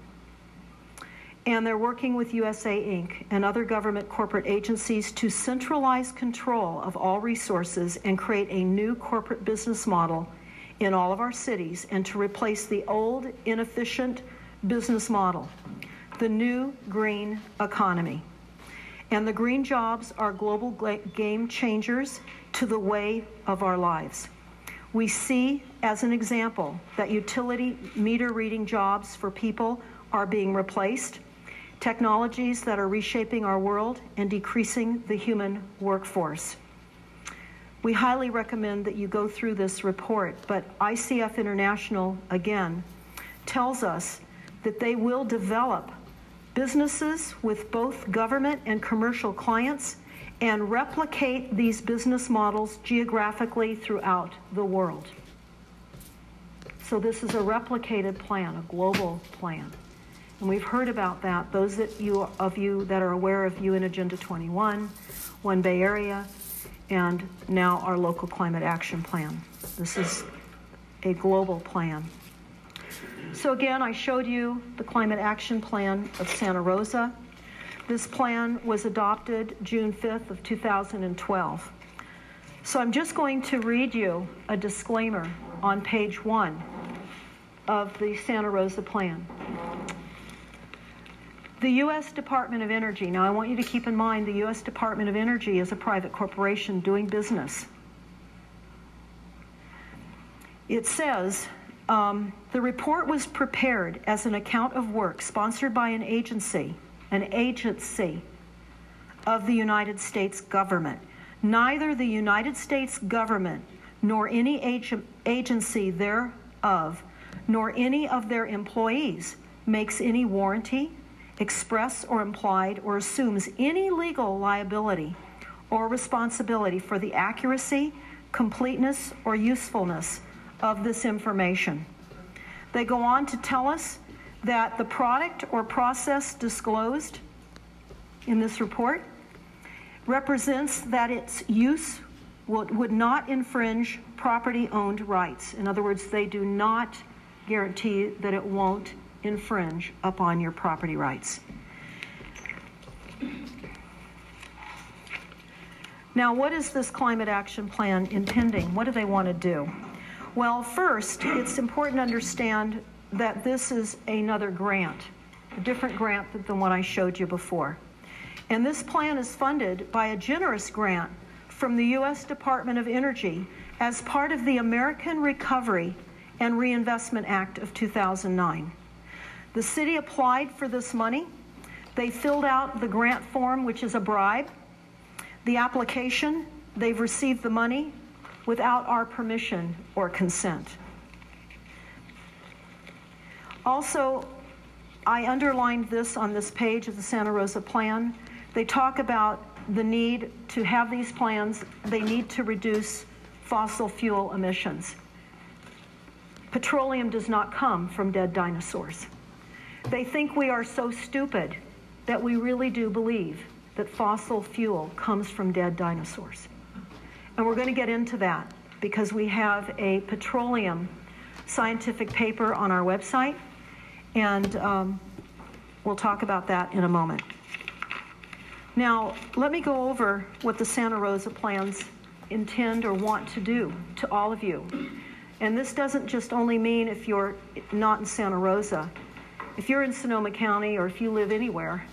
And they're working with USA Inc. and other government corporate agencies to centralize control of all resources and create a new corporate business model in all of our cities and to replace the old, inefficient business model, the new green economy. And the green jobs are global game changers to the way of our lives. We see, as an example, that utility meter reading jobs for people are being replaced, technologies that are reshaping our world and decreasing the human workforce. We highly recommend that you go through this report, but ICF International, again, tells us that they will develop businesses with both government and commercial clients and replicate these business models geographically throughout the world. So, this is a replicated plan, a global plan. And we've heard about that. Those that you, of you that are aware of UN Agenda 21, One Bay Area, and now our local climate action plan. This is a global plan. So again, I showed you the climate action plan of Santa Rosa. This plan was adopted June 5th of 2012. So I'm just going to read you a disclaimer on page one of the Santa Rosa plan. The U.S. Department of Energy, now I want you to keep in mind the U.S. Department of Energy is a private corporation doing business. It says um, the report was prepared as an account of work sponsored by an agency, an agency of the United States government. Neither the United States government nor any ag- agency thereof, nor any of their employees makes any warranty, express or implied, or assumes any legal liability or responsibility for the accuracy, completeness, or usefulness of this information. They go on to tell us that the product or process disclosed in this report represents that its use would not infringe property owned rights. In other words, they do not guarantee that it won't infringe upon your property rights. Now, what is this climate action plan intending? What do they want to do? Well, first, it's important to understand that this is another grant, a different grant than the one I showed you before. And this plan is funded by a generous grant from the U.S. Department of Energy as part of the American Recovery and Reinvestment Act of 2009. The city applied for this money. They filled out the grant form, which is a bribe. The application, they've received the money, without our permission or consent. Also, I underlined this on this page of the Santa Rosa plan. They talk about the need to have these plans, they need to reduce fossil fuel emissions. Petroleum does not come from dead dinosaurs. They think we are so stupid that we really do believe that fossil fuel comes from dead dinosaurs. And we're going to get into that because we have a petroleum scientific paper on our website, and um, we'll talk about that in a moment. Now, let me go over what the Santa Rosa plans intend or want to do to all of you. And this doesn't just only mean if you're not in Santa Rosa. If you're in Sonoma County or if you live anywhere,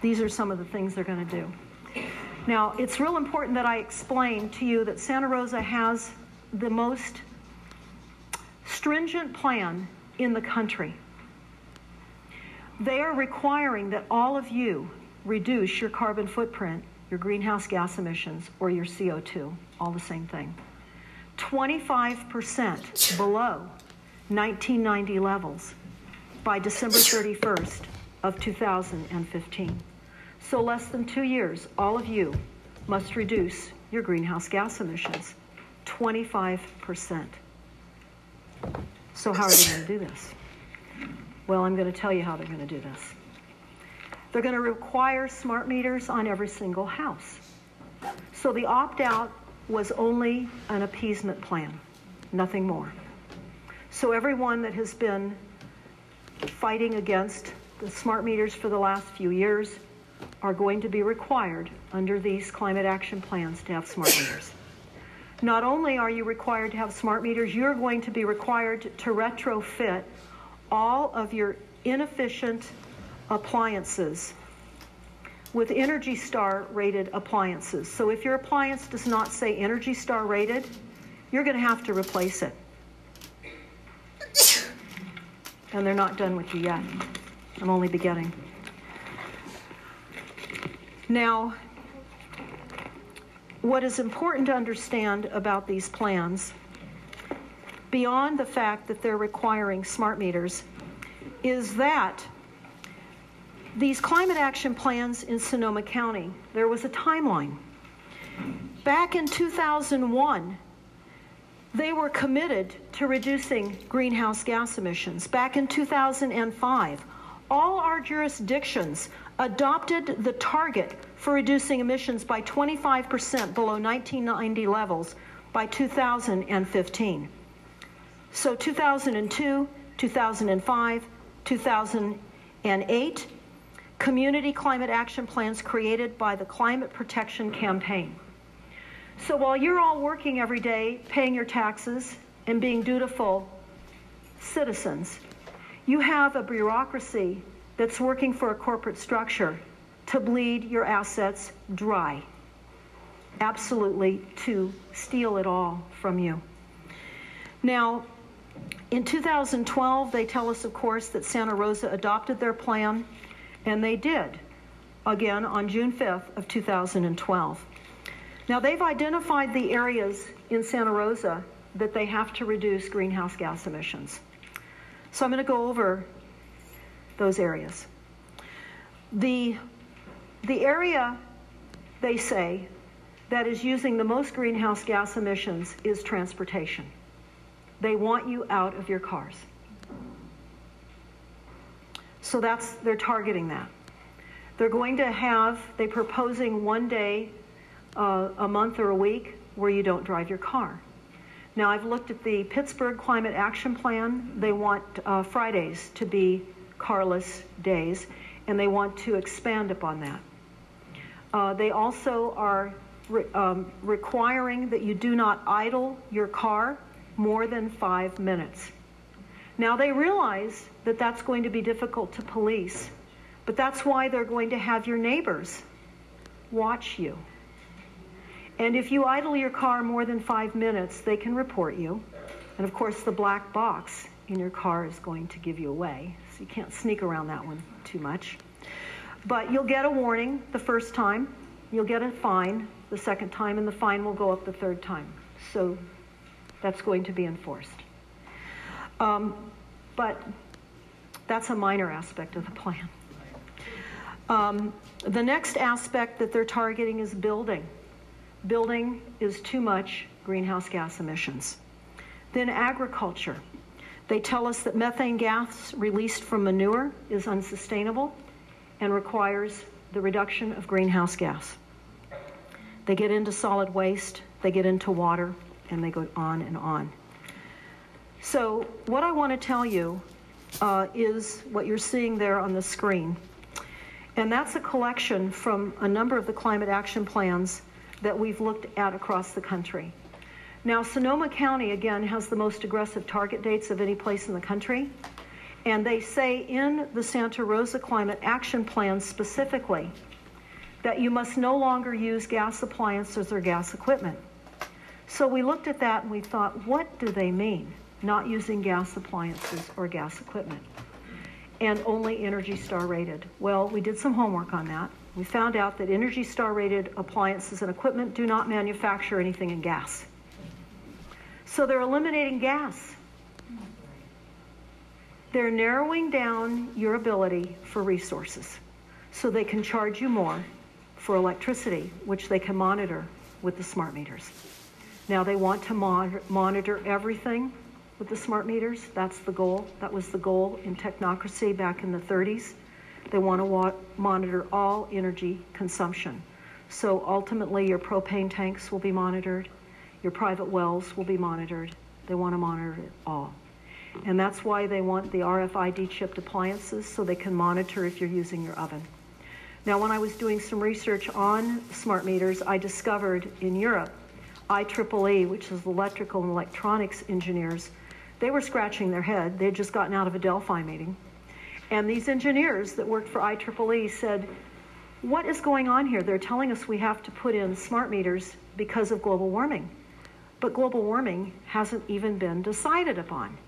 these are some of the things they're going to do. Now, it's real important that I explain to you that Santa Rosa has the most stringent plan in the country. They are requiring that all of you reduce your carbon footprint, your greenhouse gas emissions, or your CO2, all the same thing. 25% below 1990 levels by December 31st of 2015. So, less than two years, all of you must reduce your greenhouse gas emissions 25%. So, how are they going to do this? Well, I'm going to tell you how they're going to do this. They're going to require smart meters on every single house. So, the opt out was only an appeasement plan, nothing more. So, everyone that has been fighting against the smart meters for the last few years are going to be required under these climate action plans to have smart meters. Not only are you required to have smart meters, you're going to be required to retrofit all of your inefficient appliances with Energy Star rated appliances. So if your appliance does not say Energy Star rated, you're going to have to replace it. And they're not done with you yet. I'm only beginning. Now, what is important to understand about these plans, beyond the fact that they're requiring smart meters, is that these climate action plans in Sonoma County, there was a timeline. Back in 2001, they were committed to reducing greenhouse gas emissions. Back in 2005, all our jurisdictions adopted the target for reducing emissions by 25% below 1990 levels by 2015. So 2002, 2005, 2008, community climate action plans created by the Climate Protection Campaign. So while you're all working every day, paying your taxes, and being dutiful citizens, you have a bureaucracy that's working for a corporate structure to bleed your assets dry. Absolutely to steal it all from you. Now, in 2012, they tell us, of course, that Santa Rosa adopted their plan, and they did, again on June 5th of 2012. Now, they've identified the areas in Santa Rosa that they have to reduce greenhouse gas emissions. So I'm going to go over those areas. The, the area, they say, that is using the most greenhouse gas emissions is transportation. They want you out of your cars. So that's, they're targeting that. They're going to have, they're proposing one day uh, a month or a week where you don't drive your car. Now, I've looked at the Pittsburgh Climate Action Plan. They want uh, Fridays to be carless days, and they want to expand upon that. Uh, they also are re- um, requiring that you do not idle your car more than five minutes. Now, they realize that that's going to be difficult to police, but that's why they're going to have your neighbors watch you. And if you idle your car more than five minutes, they can report you. And of course, the black box in your car is going to give you away, so you can't sneak around that one too much. But you'll get a warning the first time, you'll get a fine the second time, and the fine will go up the third time. So that's going to be enforced. Um, but that's a minor aspect of the plan. Um, the next aspect that they're targeting is building building is too much greenhouse gas emissions. Then agriculture. They tell us that methane gas released from manure is unsustainable and requires the reduction of greenhouse gas. They get into solid waste, they get into water, and they go on and on. So, what I want to tell you uh, is what you're seeing there on the screen. And that's a collection from a number of the climate action plans that we've looked at across the country. Now, Sonoma County, again, has the most aggressive target dates of any place in the country. And they say in the Santa Rosa Climate Action Plan specifically that you must no longer use gas appliances or gas equipment. So we looked at that and we thought, what do they mean, not using gas appliances or gas equipment? And only Energy Star rated. Well, we did some homework on that. We found out that Energy Star rated appliances and equipment do not manufacture anything in gas. So they're eliminating gas. They're narrowing down your ability for resources so they can charge you more for electricity, which they can monitor with the smart meters. Now they want to monitor everything with the smart meters. That's the goal. That was the goal in technocracy back in the 30s. They want to wa- monitor all energy consumption. So ultimately, your propane tanks will be monitored, your private wells will be monitored. They want to monitor it all. And that's why they want the RFID chipped appliances so they can monitor if you're using your oven. Now, when I was doing some research on smart meters, I discovered in Europe, IEEE, which is electrical and electronics engineers, they were scratching their head. They had just gotten out of a Delphi meeting and these engineers that worked for IEEE said, What is going on here? They're telling us we have to put in smart meters because of global warming. But global warming hasn't even been decided upon.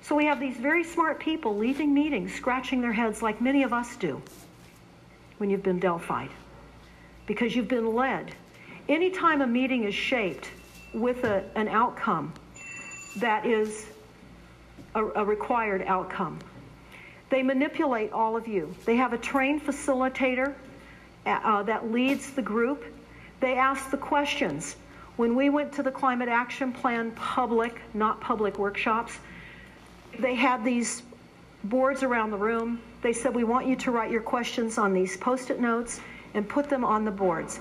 So we have these very smart people leaving meetings scratching their heads like many of us do when you've been Delphied because you've been led. Anytime a meeting is shaped with a, an outcome that is a, a required outcome, they manipulate all of you. They have a trained facilitator uh, that leads the group. They ask the questions When we went to the Climate Action Plan public, not public workshops, they had these boards around the room. They said, We want you to write your questions on these post it notes and put them on the boards.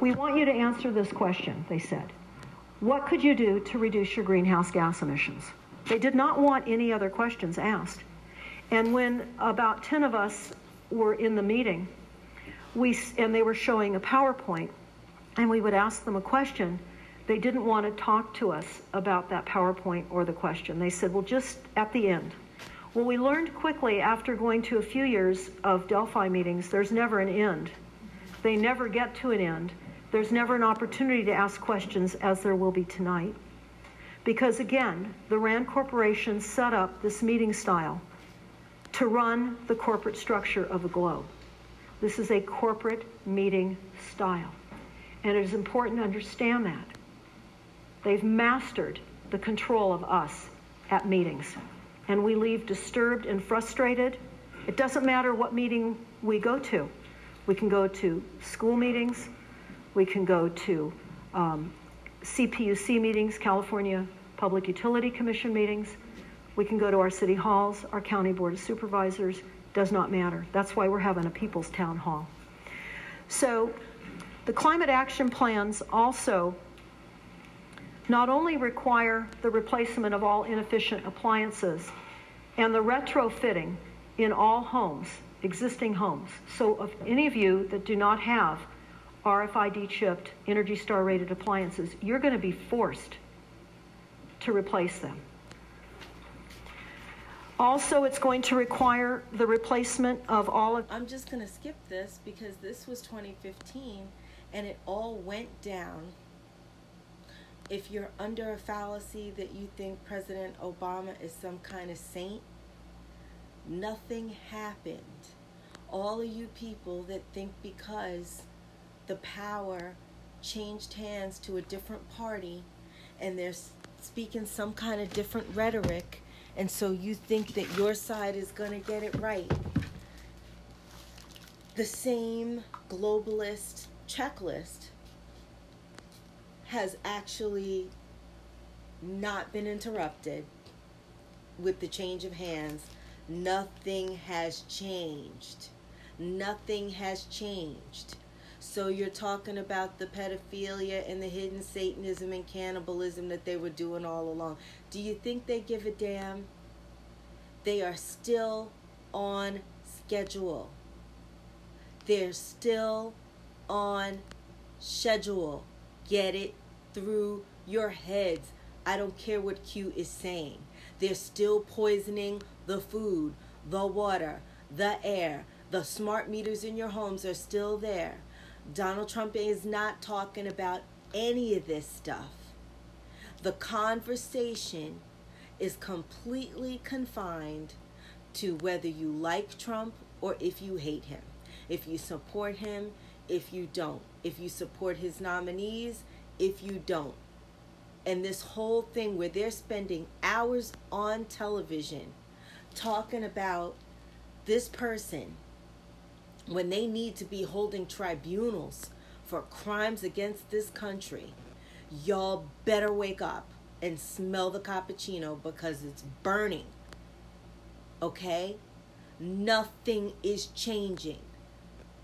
We want you to answer this question, they said. What could you do to reduce your greenhouse gas emissions? They did not want any other questions asked. And when about 10 of us were in the meeting, we, and they were showing a PowerPoint, and we would ask them a question, they didn't want to talk to us about that PowerPoint or the question. They said, well, just at the end. Well, we learned quickly after going to a few years of Delphi meetings, there's never an end. They never get to an end. There's never an opportunity to ask questions as there will be tonight. Because again, the RAND Corporation set up this meeting style to run the corporate structure of the globe. This is a corporate meeting style. And it is important to understand that. They've mastered the control of us at meetings. And we leave disturbed and frustrated. It doesn't matter what meeting we go to. We can go to school meetings, we can go to um, CPUC meetings, California Public Utility Commission meetings. We can go to our city halls, our county board of supervisors. Does not matter. That's why we're having a people's town hall. So the climate action plans also not only require the replacement of all inefficient appliances and the retrofitting in all homes, existing homes. So if any of you that do not have RFID chipped Energy Star rated appliances, you're going to be forced to replace them. Also, it's going to require the replacement of all of. I'm just going to skip this because this was 2015 and it all went down. If you're under a fallacy that you think President Obama is some kind of saint, nothing happened. All of you people that think because the power changed hands to a different party and they're speaking some kind of different rhetoric and so you think that your side is going to get it right. The same globalist checklist has actually not been interrupted with the change of hands. Nothing has changed. Nothing has changed. So you're talking about the pedophilia and the hidden Satanism and cannibalism that they were doing all along. Do you think they give a damn? They are still on schedule. They're still on schedule. Get it through your heads. I don't care what Q is saying. They're still poisoning the food, the water, the air. The smart meters in your homes are still there. Donald Trump is not talking about any of this stuff. The conversation is completely confined to whether you like Trump or if you hate him, if you support him, if you don't, if you support his nominees, if you don't. And this whole thing where they're spending hours on television talking about this person when they need to be holding tribunals for crimes against this country, y'all better wake up and smell the cappuccino because it's burning. Okay? Nothing is changing.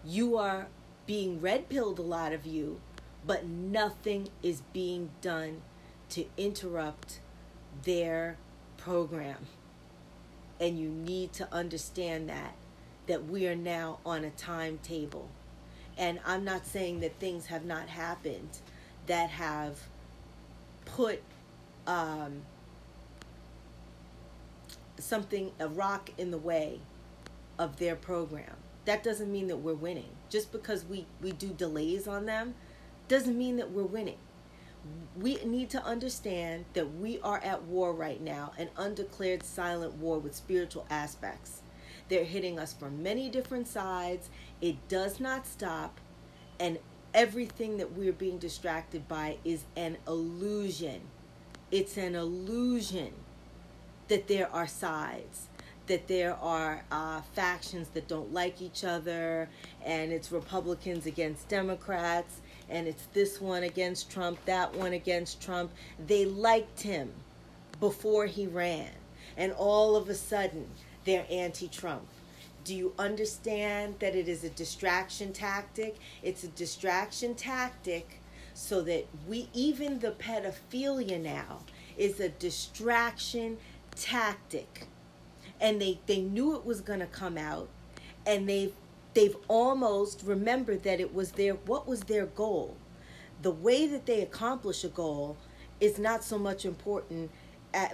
You are being red pilled, a lot of you, but nothing is being done to interrupt their program. And you need to understand that that we are now on a timetable. And I'm not saying that things have not happened that have put um, something, a rock in the way of their program. That doesn't mean that we're winning. Just because we, we do delays on them doesn't mean that we're winning. We need to understand that we are at war right now, an undeclared silent war with spiritual aspects. They're hitting us from many different sides. It does not stop. And everything that we're being distracted by is an illusion. It's an illusion that there are sides, that there are uh, factions that don't like each other, and it's Republicans against Democrats. and it's this one against Trump, that one against Trump. They liked him before he ran, and all of a sudden they're anti Trump. Do you understand that it is a distraction tactic? It's a distraction tactic so that we, even the pedophilia now, is a distraction tactic. And they, they knew it was going to come out, and they've they've almost remembered that it was their what was their goal the way that they accomplish a goal is not so much important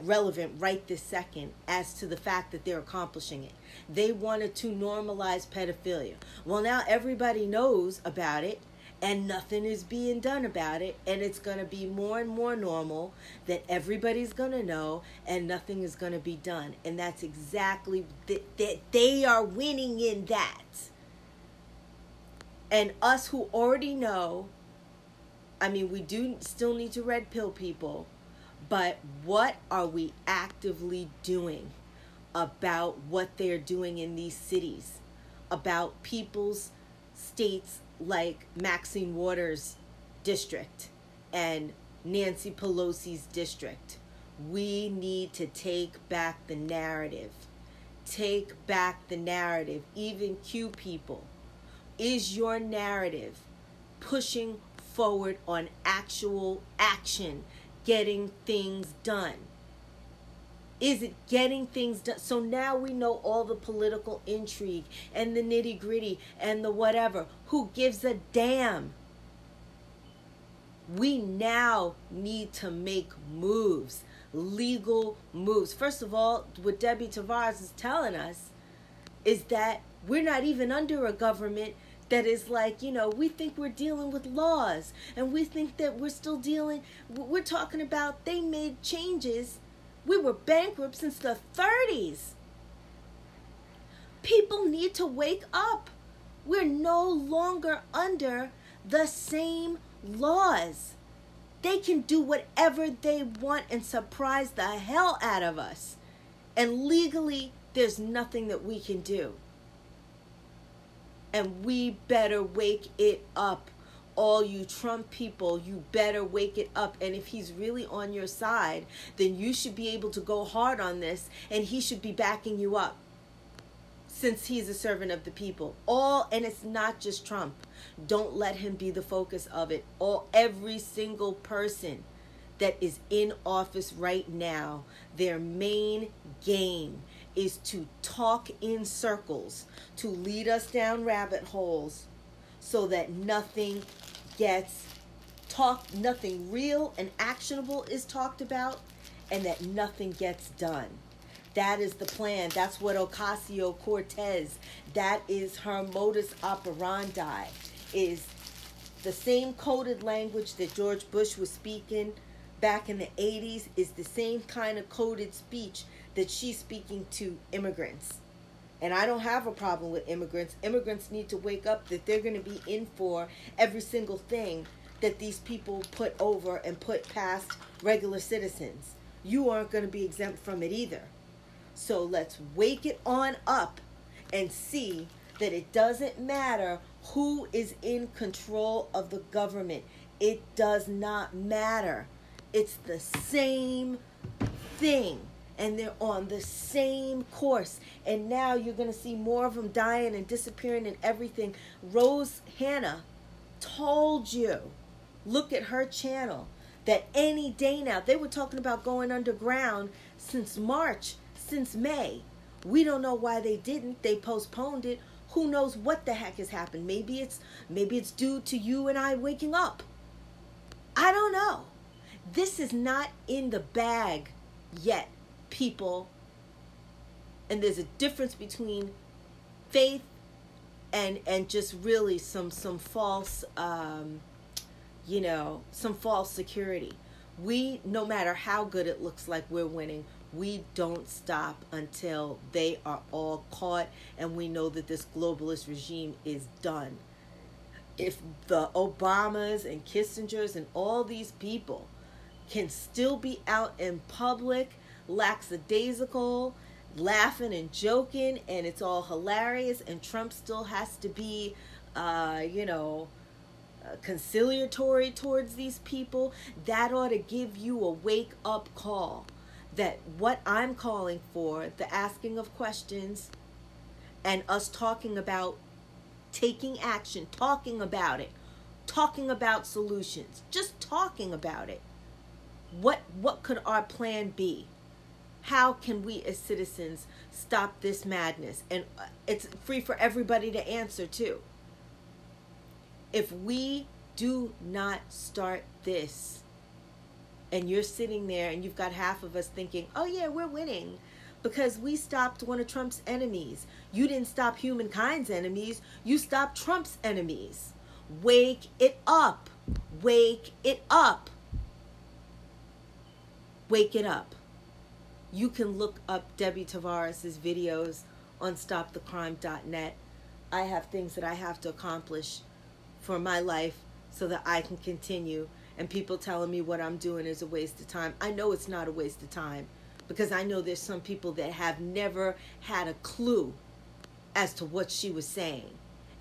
relevant right this second as to the fact that they're accomplishing it. They wanted to normalize pedophilia. Well now everybody knows about it and nothing is being done about it and it's going to be more and more normal that everybody's going to know and nothing is going to be done. And that's exactly that th- they are winning in that. And us who already know i mean we do still need to red pill people but what are we actively doing about what they're doing in these cities? About people's states like maxine waters district and nancy pelosi's district. We need to take back the narrative. Take back the narrative. Even q people is your narrative pushing forward on actual action, getting things done? Is it getting things done? So now we know all the political intrigue and the nitty gritty and the whatever. Who gives a damn? We now need to make moves, legal moves. First of all, what Debbie Tavares is telling us is that we're not even under a government that is like, you know, we think we're dealing with laws and we think that we're still dealing, we're talking about they made changes. We were bankrupt since the 30s. People need to wake up. We're no longer under the same laws. They can do whatever they want and surprise the hell out of us. And legally, there's nothing that we can do and we better wake it up. All you Trump people, you better wake it up. And if he's really on your side, then you should be able to go hard on this and he should be backing you up since he's a servant of the people. All and it's not just Trump. Don't let him be the focus of it. All every single person that is in office right now, their main game is to talk in circles, to lead us down rabbit holes so that nothing gets talked, nothing real and actionable is talked about, and that nothing gets done. That is the plan. That's what Ocasio Cortez, that is her modus operandi, is the same coded language that George Bush was speaking back in the 80s, is the same kind of coded speech that she's speaking to immigrants. And I don't have a problem with immigrants. Immigrants need to wake up that they're going to be in for every single thing that these people put over and put past regular citizens. You aren't going to be exempt from it either. So let's wake it on up and see that it doesn't matter who is in control of the government. It does not matter. It's the same thing and they're on the same course. And now you're going to see more of them dying and disappearing and everything. Rose Hannah told you, look at her channel, that any day now, they were talking about going underground since March, since May. We don't know why they didn't. They postponed it. Who knows what the heck has happened? Maybe it's maybe it's due to you and I waking up. I don't know. This is not in the bag yet people. And there's a difference between faith and and just really some some false um, you know some false security. We no matter how good it looks like we're winning we don't stop until they are all caught and we know that this globalist regime is done. If the obamas and kissingers and all these people can still be out in public lackadaisical, laughing and joking, and it's all hilarious. And Trump still has to be, uh, you know, uh, conciliatory towards these people, that ought to give you a wake up call that what I'm calling for, the asking of questions, and us talking about taking action, talking about it, talking about solutions, just talking about it. What what could our plan be? How can we as citizens stop this madness? And uh, it's free for everybody to answer too. If we do not start this, and you're sitting there and you've got half of us thinking, oh, yeah, we're winning because we stopped one of Trump's enemies. You didn't stop humankind's enemies, you stopped Trump's enemies. Wake it up. Wake it up. Wake it up. You can look up Debbie Tavares' videos on stopthecrime.net. I have things that I have to accomplish for my life so that I can continue. And people telling me what I'm doing is a waste of time. I know it's not a waste of time because I know there's some people that have never had a clue as to what she was saying.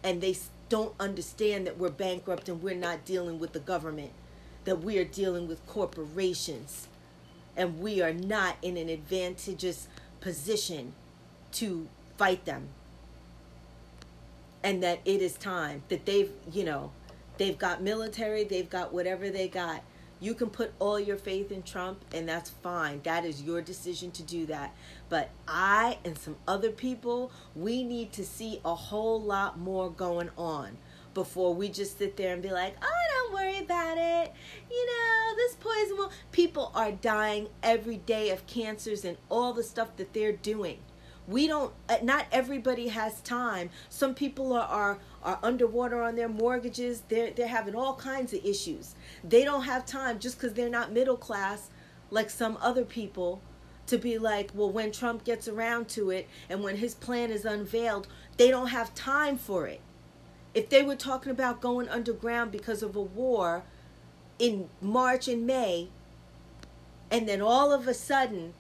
And they don't understand that we're bankrupt and we're not dealing with the government, that we are dealing with corporations, and we are not in an advantageous position to fight them. And that it is time that they've, you know, they've got military, they've got whatever they got. You can put all your faith in Trump, and that's fine. That is your decision to do that. But I and some other people, we need to see a whole lot more going on before we just sit there and be like, oh, don't worry about it. You know, this poison will. People are dying every day of cancers and all the stuff that they're doing we don't uh, not everybody has time some people are, are are underwater on their mortgages they're they're having all kinds of issues they don't have time just because they're not middle class like some other people to be like well when trump gets around to it and when his plan is unveiled they don't have time for it if they were talking about going underground because of a war in march and may and then all of a sudden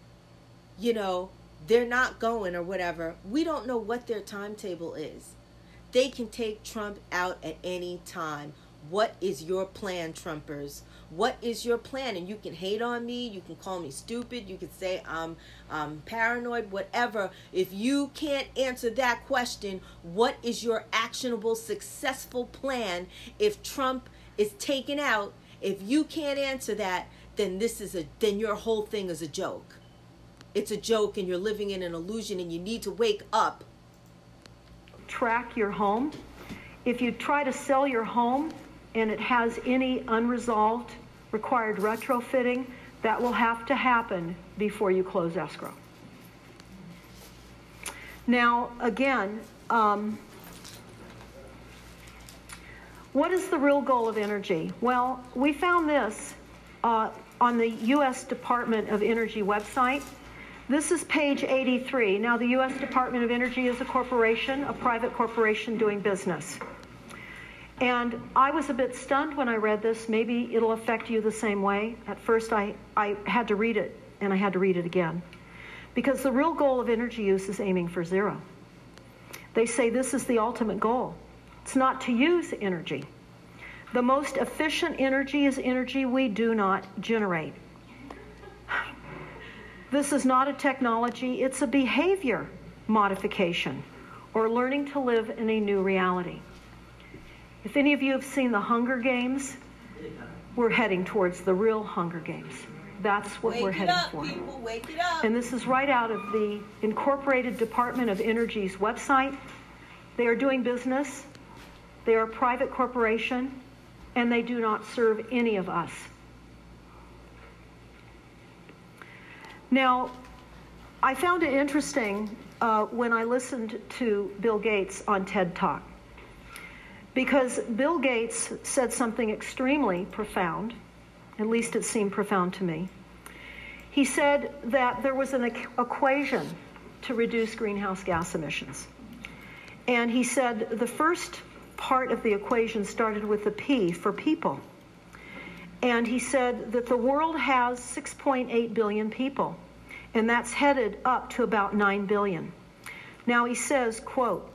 you know they're not going or whatever, we don't know what their timetable is. They can take Trump out at any time. What is your plan, Trumpers? What is your plan? And you can hate on me, you can call me stupid, you can say I'm, I'm paranoid, whatever. If you can't answer that question, what is your actionable, successful plan if Trump is taken out? If you can't answer that, then this is a then your whole thing is a joke it's a joke and you're living in an illusion and you need to wake up. Track your home. If you try to sell your home and it has any unresolved required retrofitting, that will have to happen before you close escrow. Now, again, um, what is the real goal of energy? Well, we found this uh, on the U.S. Department of Energy website. This is page 83. Now, the U.S. Department of Energy is a corporation, a private corporation doing business. And I was a bit stunned when I read this. Maybe it'll affect you the same way. At first, I, I had to read it, and I had to read it again. Because the real goal of energy use is aiming for zero. They say this is the ultimate goal. It's not to use energy. The most efficient energy is energy we do not generate. *sighs* This is not a technology, it's a behavior modification or learning to live in a new reality. If any of you have seen the Hunger Games, we're heading towards the real Hunger Games. That's what Wake we're heading up, for. People, wake it up. And this is right out of the Incorporated Department of Energy's website. They are doing business, they are a private corporation, and they do not serve any of us. Now, I found it interesting uh, when I listened to Bill Gates on TED Talk because Bill Gates said something extremely profound, at least it seemed profound to me. He said that there was an equation to reduce greenhouse gas emissions. And he said the first part of the equation started with the P for people. And he said that the world has 6.8 billion people, and that's headed up to about 9 billion. Now he says, quote,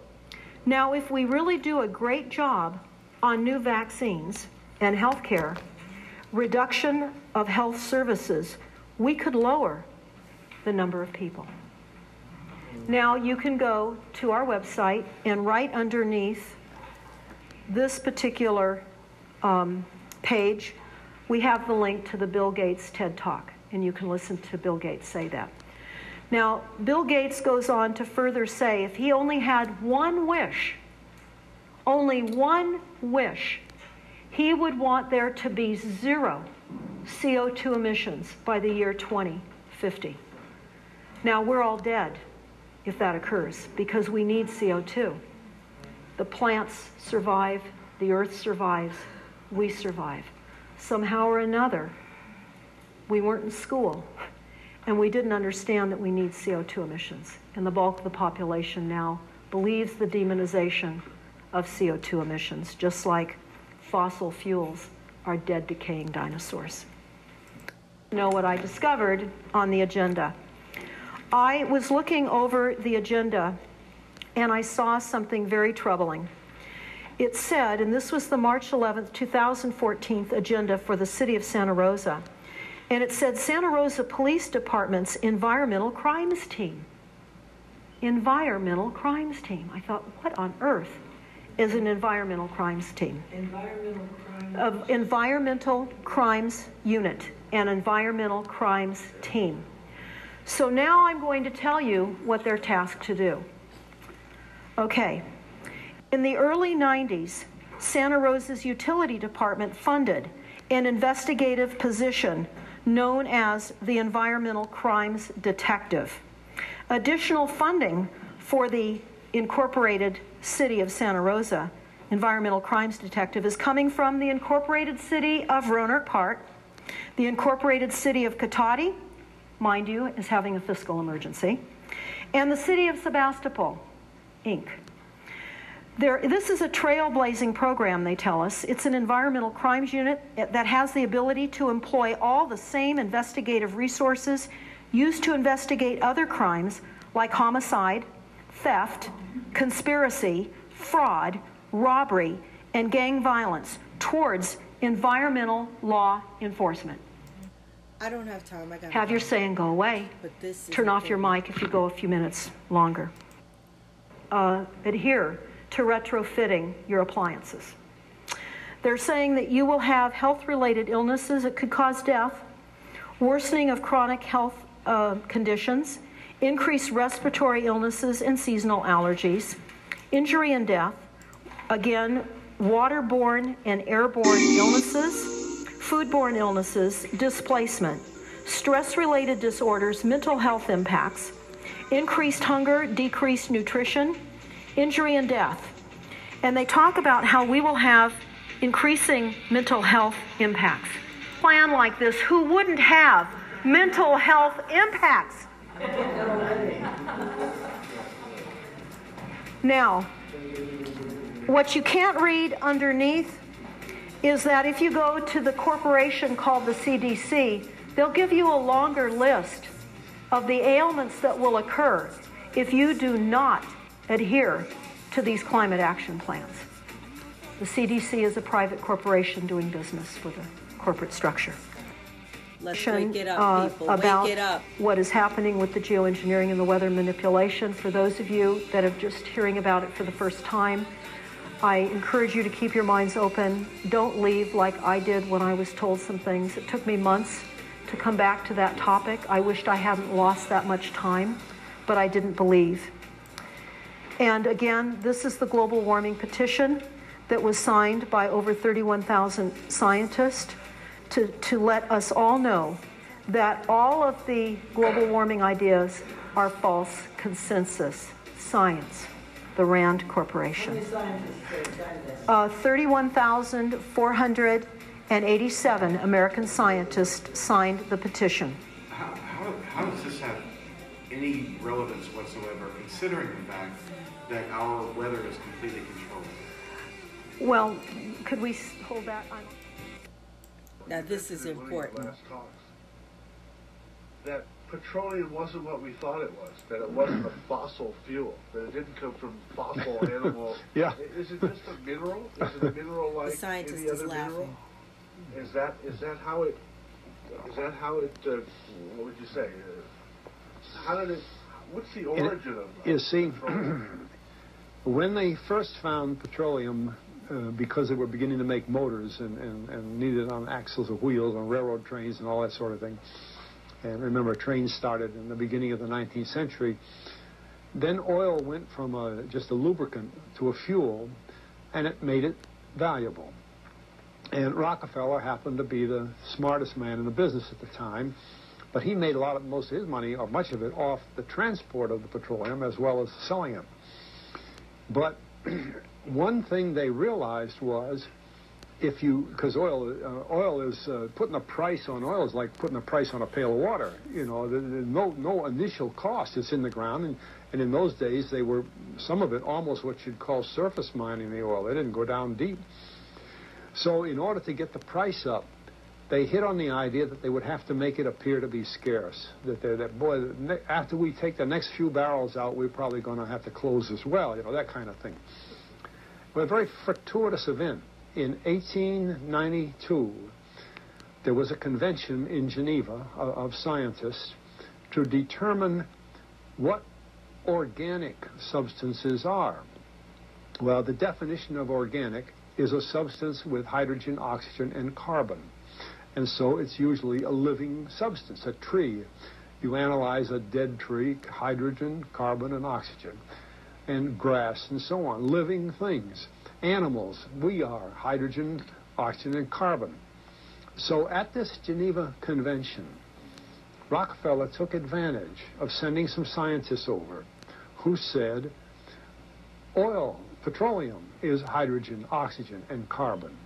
now if we really do a great job on new vaccines and health care, reduction of health services, we could lower the number of people. Now you can go to our website and right underneath this particular um, page, we have the link to the Bill Gates TED Talk, and you can listen to Bill Gates say that. Now, Bill Gates goes on to further say if he only had one wish, only one wish, he would want there to be zero CO2 emissions by the year 2050. Now, we're all dead if that occurs because we need CO2. The plants survive, the earth survives, we survive. Somehow or another, we weren't in school and we didn't understand that we need CO2 emissions. And the bulk of the population now believes the demonization of CO2 emissions, just like fossil fuels are dead, decaying dinosaurs. Know what I discovered on the agenda? I was looking over the agenda and I saw something very troubling. It said, and this was the March 11th, 2014 agenda for the city of Santa Rosa, and it said Santa Rosa Police Department's Environmental Crimes Team. Environmental Crimes Team. I thought, what on earth is an environmental crimes team? Environmental crimes. Of environmental crimes unit, an environmental crimes team. So now I'm going to tell you what they're tasked to do. Okay. In the early 90s, Santa Rosa's utility department funded an investigative position known as the Environmental Crimes Detective. Additional funding for the Incorporated City of Santa Rosa Environmental Crimes Detective is coming from the Incorporated City of Rohnert Park, the Incorporated City of Cotati, mind you, is having a fiscal emergency, and the City of Sebastopol, Inc. There, this is a trailblazing program, they tell us. It's an environmental crimes unit that has the ability to employ all the same investigative resources used to investigate other crimes like homicide, theft, conspiracy, fraud, robbery, and gang violence towards environmental law enforcement. I don't have time. I got Have your say and go away. But this Turn off your mic if you go a few minutes longer. Uh, adhere to retrofitting your appliances. They're saying that you will have health related illnesses that could cause death, worsening of chronic health uh, conditions, increased respiratory illnesses and seasonal allergies, injury and death, again, waterborne and airborne illnesses, foodborne illnesses, displacement, stress related disorders, mental health impacts, increased hunger, decreased nutrition, injury and death. And they talk about how we will have increasing mental health impacts. Plan like this, who wouldn't have mental health impacts? Now, what you can't read underneath is that if you go to the corporation called the CDC, they'll give you a longer list of the ailments that will occur if you do not adhere to these climate action plans. The CDC is a private corporation doing business with a corporate structure. Let's wake it up, uh, people. about wake it up. what is happening with the geoengineering and the weather manipulation. For those of you that are just hearing about it for the first time, I encourage you to keep your minds open. Don't leave like I did when I was told some things. It took me months to come back to that topic. I wished I hadn't lost that much time, but I didn't believe. And again, this is the global warming petition that was signed by over 31,000 scientists to, to let us all know that all of the global warming ideas are false consensus science, the RAND Corporation. Uh, 31,487 American scientists signed the petition. How, how, how does this have any relevance whatsoever, considering the fact that our weather is completely controlled? Well, could we hold that on? Now, this is important. That petroleum wasn't what we thought it was, that it wasn't a fossil fuel, that it didn't come from fossil *laughs* animal. Yeah. Is it just a mineral? Is it a mineral like The scientist any is other mineral? laughing. Is that is that how it is that how it uh, what would you say? Uh, how did it? What's the origin of? You of see, petroleum? *clears throat* when they first found petroleum, uh, because they were beginning to make motors and, and, and needed on axles of wheels on railroad trains and all that sort of thing, and remember trains started in the beginning of the 19th century, then oil went from a, just a lubricant to a fuel, and it made it valuable. And Rockefeller happened to be the smartest man in the business at the time, but he made a lot of most of his money, or much of it, off the transport of the petroleum as well as selling it. But *clears throat* one thing they realized was if you, because oil, uh, oil is uh, putting a price on oil is like putting a price on a pail of water. You know, there- there's no no initial cost. It's in the ground, and and in those days they were some of it almost what you'd call surface mining the oil. They didn't go down deep. So in order to get the price up, they hit on the idea that they would have to make it appear to be scarce. That they're that boy, after we take the next few barrels out, we're probably going to have to close as well. You know that kind of thing. But a very fortuitous event. In 1892, there was a convention in Geneva of, of scientists to determine what organic substances are. Well, the definition of organic is a substance with hydrogen, oxygen, and carbon. And so it's usually a living substance, a tree. You analyze a dead tree, hydrogen, carbon, and oxygen, and grass and so on, living things. Animals, we are hydrogen, oxygen, and carbon. So at this Geneva Convention, Rockefeller took advantage of sending some scientists over who said oil, petroleum, is hydrogen, oxygen, and carbon.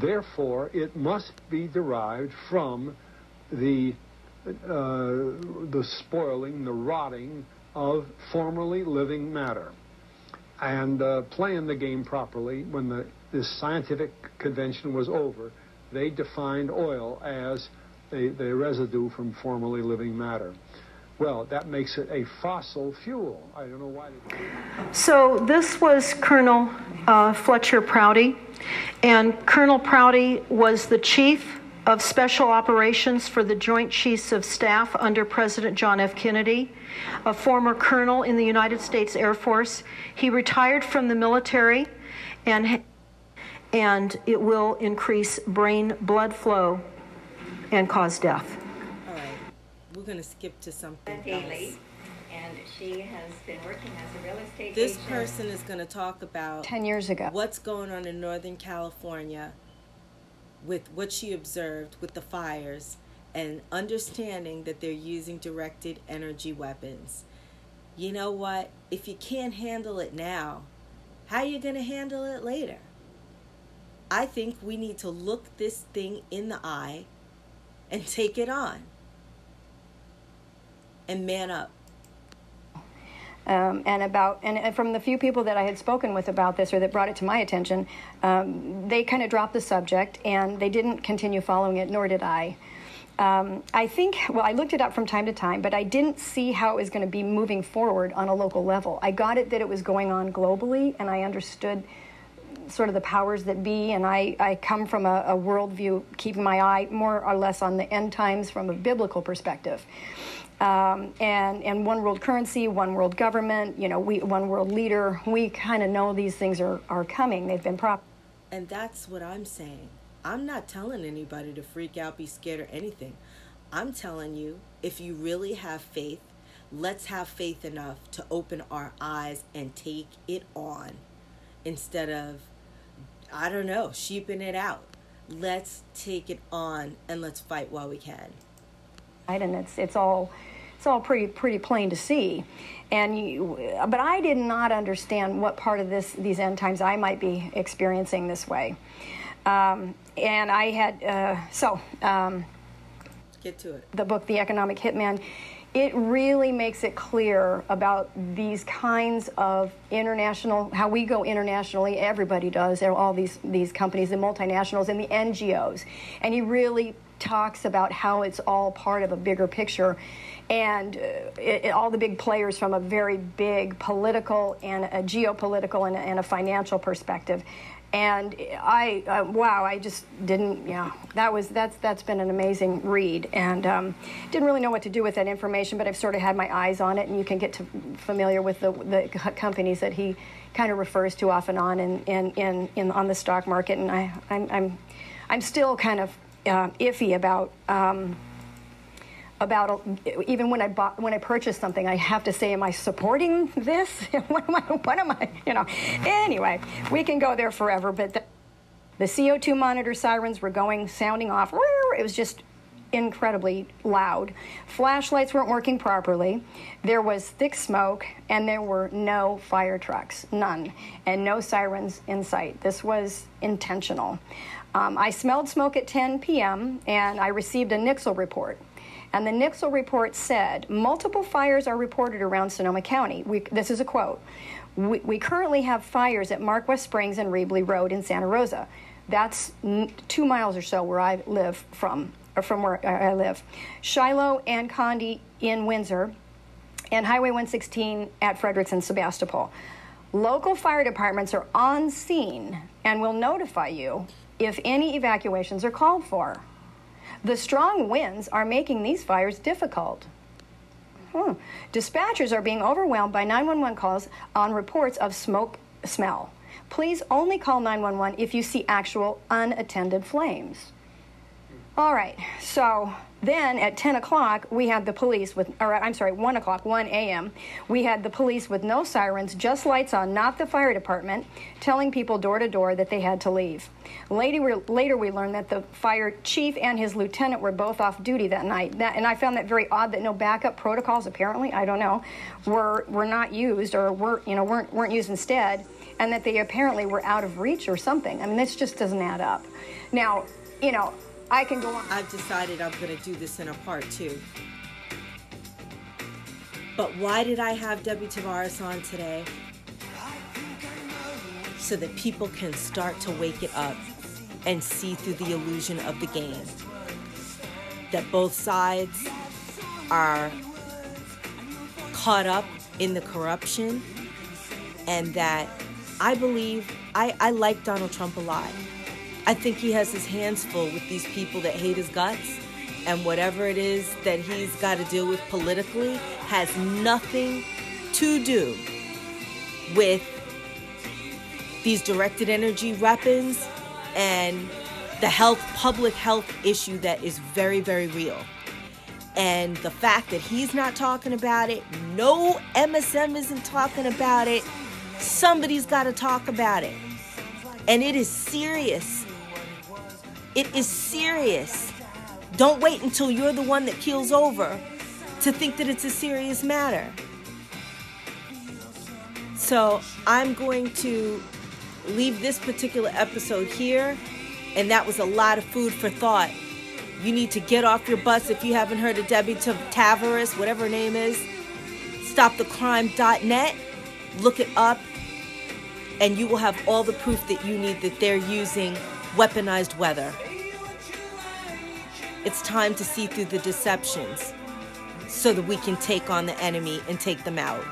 Therefore, it must be derived from the uh, the spoiling, the rotting of formerly living matter. And uh, playing the game properly, when the, this scientific convention was over, they defined oil as a, the residue from formerly living matter. Well, that makes it a fossil fuel. I don't know why. So this was Colonel uh, Fletcher Prouty, and Colonel Prouty was the chief of special operations for the Joint Chiefs of Staff under President John F. Kennedy, a former colonel in the United States Air Force. He retired from the military, and and it will increase brain blood flow and cause death. All right, we're gonna skip to something Daly, else. And she has been working as a real estate This agent. person is gonna talk about 10 years ago. what's going on in Northern California with what she observed with the fires and understanding that they're using directed energy weapons. You know what? If you can't handle it now, how are you going to handle it later? I think we need to look this thing in the eye and take it on and man up. Um, and about and from the few people that I had spoken with about this or that brought it to my attention, um, they kind of dropped the subject and they didn't continue following it, nor did I. Um, I think, well, I looked it up from time to time, but I didn't see how it was going to be moving forward on a local level. I got it that it was going on globally, and I understood sort of the powers that be, and I, I come from a, a worldview, keeping my eye more or less on the end times from a biblical perspective. Um, and, and one world currency, one world government, you know, we, one world leader, we kind of know these things are, are coming. They've been prop. And that's what I'm saying. I'm not telling anybody to freak out, be scared, or anything. I'm telling you, if you really have faith, let's have faith enough to open our eyes and take it on instead of, I don't know, sheeping it out. Let's take it on and let's fight while we can. Right? and it's it's all it's all pretty pretty plain to see and you, but I did not understand what part of this these end times I might be experiencing this way um, and I had uh, so um, Get to it. the book The Economic Hitman it really makes it clear about these kinds of international how we go internationally everybody does all these these companies the multinationals and the NGOs and he really talks about how it's all part of a bigger picture. And uh, it, it, all the big players from a very big political and a geopolitical and, and a financial perspective. And I uh, wow I just didn't yeah that was that's that's been an amazing read. And um, didn't really know what to do with that information but I've sort of had my eyes on it. And you can get to familiar with the the companies that he kind of refers to off and on in in, in, in on the stock market. And I I'm I'm, I'm still kind of uh, iffy about. Um, about even when I bought when I purchased something, I have to say, am I supporting this? *laughs* what am I? What am I? You know. Anyway, we can go there forever, but the, the CO2 monitor sirens were going, sounding off. It was just incredibly loud. Flashlights weren't working properly. There was thick smoke, and there were no fire trucks, none, and no sirens in sight. This was intentional. Um, I smelled smoke at 10 p.m., and I received a Nixle report. And the Nixle report said multiple fires are reported around Sonoma County. We, this is a quote. We, we, currently have fires at Mark West Springs and Riebli Road in Santa Rosa. That's n- two miles or so where I live from, or from where I live. Shiloh and Conde in Windsor, and Highway 116 at Fredericks and Sebastopol. Local fire departments are on scene and will notify you if any evacuations are called for. The strong winds are making these fires difficult. Hmm. Dispatchers are being overwhelmed by 911 calls on reports of smoke smell. Please only call 911 if you see actual unattended flames. All right, so then at 10 o'clock, we had the police with, or I'm sorry, 1 o'clock, 1 a.m., we had the police with no sirens, just lights on, not the fire department, telling people door to door that they had to leave. Later, later we learned that the fire chief and his lieutenant were both off duty that night. That, and I found that very odd that no backup protocols, apparently, I don't know, were, were not used or were, you know, weren't, weren't used instead, and that they apparently were out of reach or something. I mean, this just doesn't add up. Now, you know, I can go on. I've decided I'm going to do this in a part two. But why did I have Debbie Tavares on today? So that people can start to wake it up and see through the illusion of the game. That both sides are caught up in the corruption and that I believe I, I like Donald Trump a lot. I think he has his hands full with these people that hate his guts. And whatever it is that he's got to deal with politically has nothing to do with these directed energy weapons and the health, public health issue that is very, very real. And the fact that he's not talking about it, no MSM isn't talking about it, somebody's got to talk about it. And it is serious. It is serious. Don't wait until you're the one that keels over to think that it's a serious matter. So I'm going to leave this particular episode here, and that was a lot of food for thought. You need to get off your bus if you haven't heard of Debbie Tavares, whatever her name is. StopTheCrime.net. Look it up, and you will have all the proof that you need that they're using weaponized weather. It's time to see through the deceptions so that we can take on the enemy and take them out.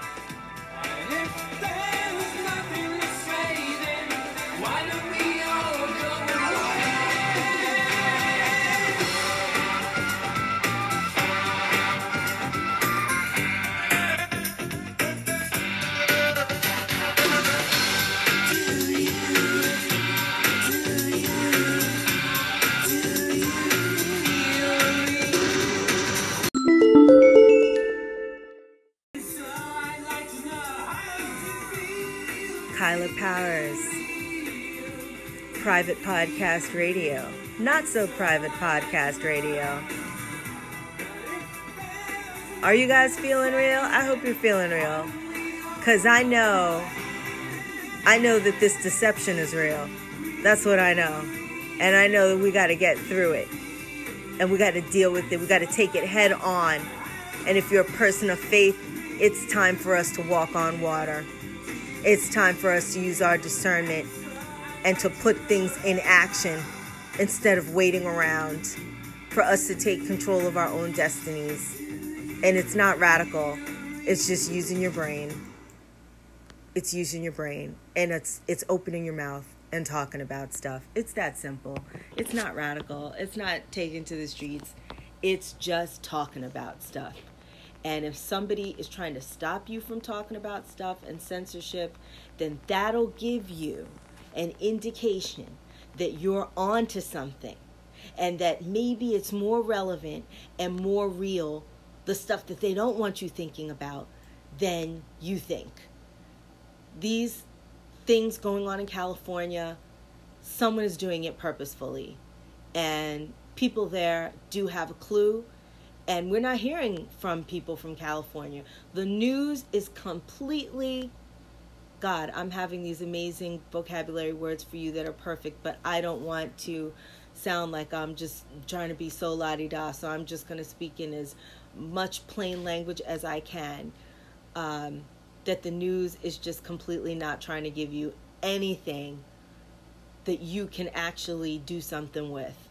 Private podcast radio, not so private podcast radio. Are you guys feeling real? I hope you're feeling real. Because I know, I know that this deception is real. That's what I know. And I know that we got to get through it. And we got to deal with it. We got to take it head on. And if you're a person of faith, it's time for us to walk on water. It's time for us to use our discernment and to put things in action instead of waiting around for us to take control of our own destinies. And it's not radical. It's just using your brain. It's using your brain and it's it's opening your mouth and talking about stuff. It's that simple. It's not radical. It's not taken to the streets. It's just talking about stuff. And if somebody is trying to stop you from talking about stuff and censorship, then that'll give you an indication that you're onto something and that maybe it's more relevant and more real, the stuff that they don't want you thinking about, than you think. These things going on in California, someone is doing it purposefully. And people there do have a clue. And we're not hearing from people from California. The news is completely God, I'm having these amazing vocabulary words for you that are perfect, but I don't want to sound like I'm just trying to be so la di da, so I'm just going to speak in as much plain language as I can. Um, that the news is just completely not trying to give you anything that you can actually do something with,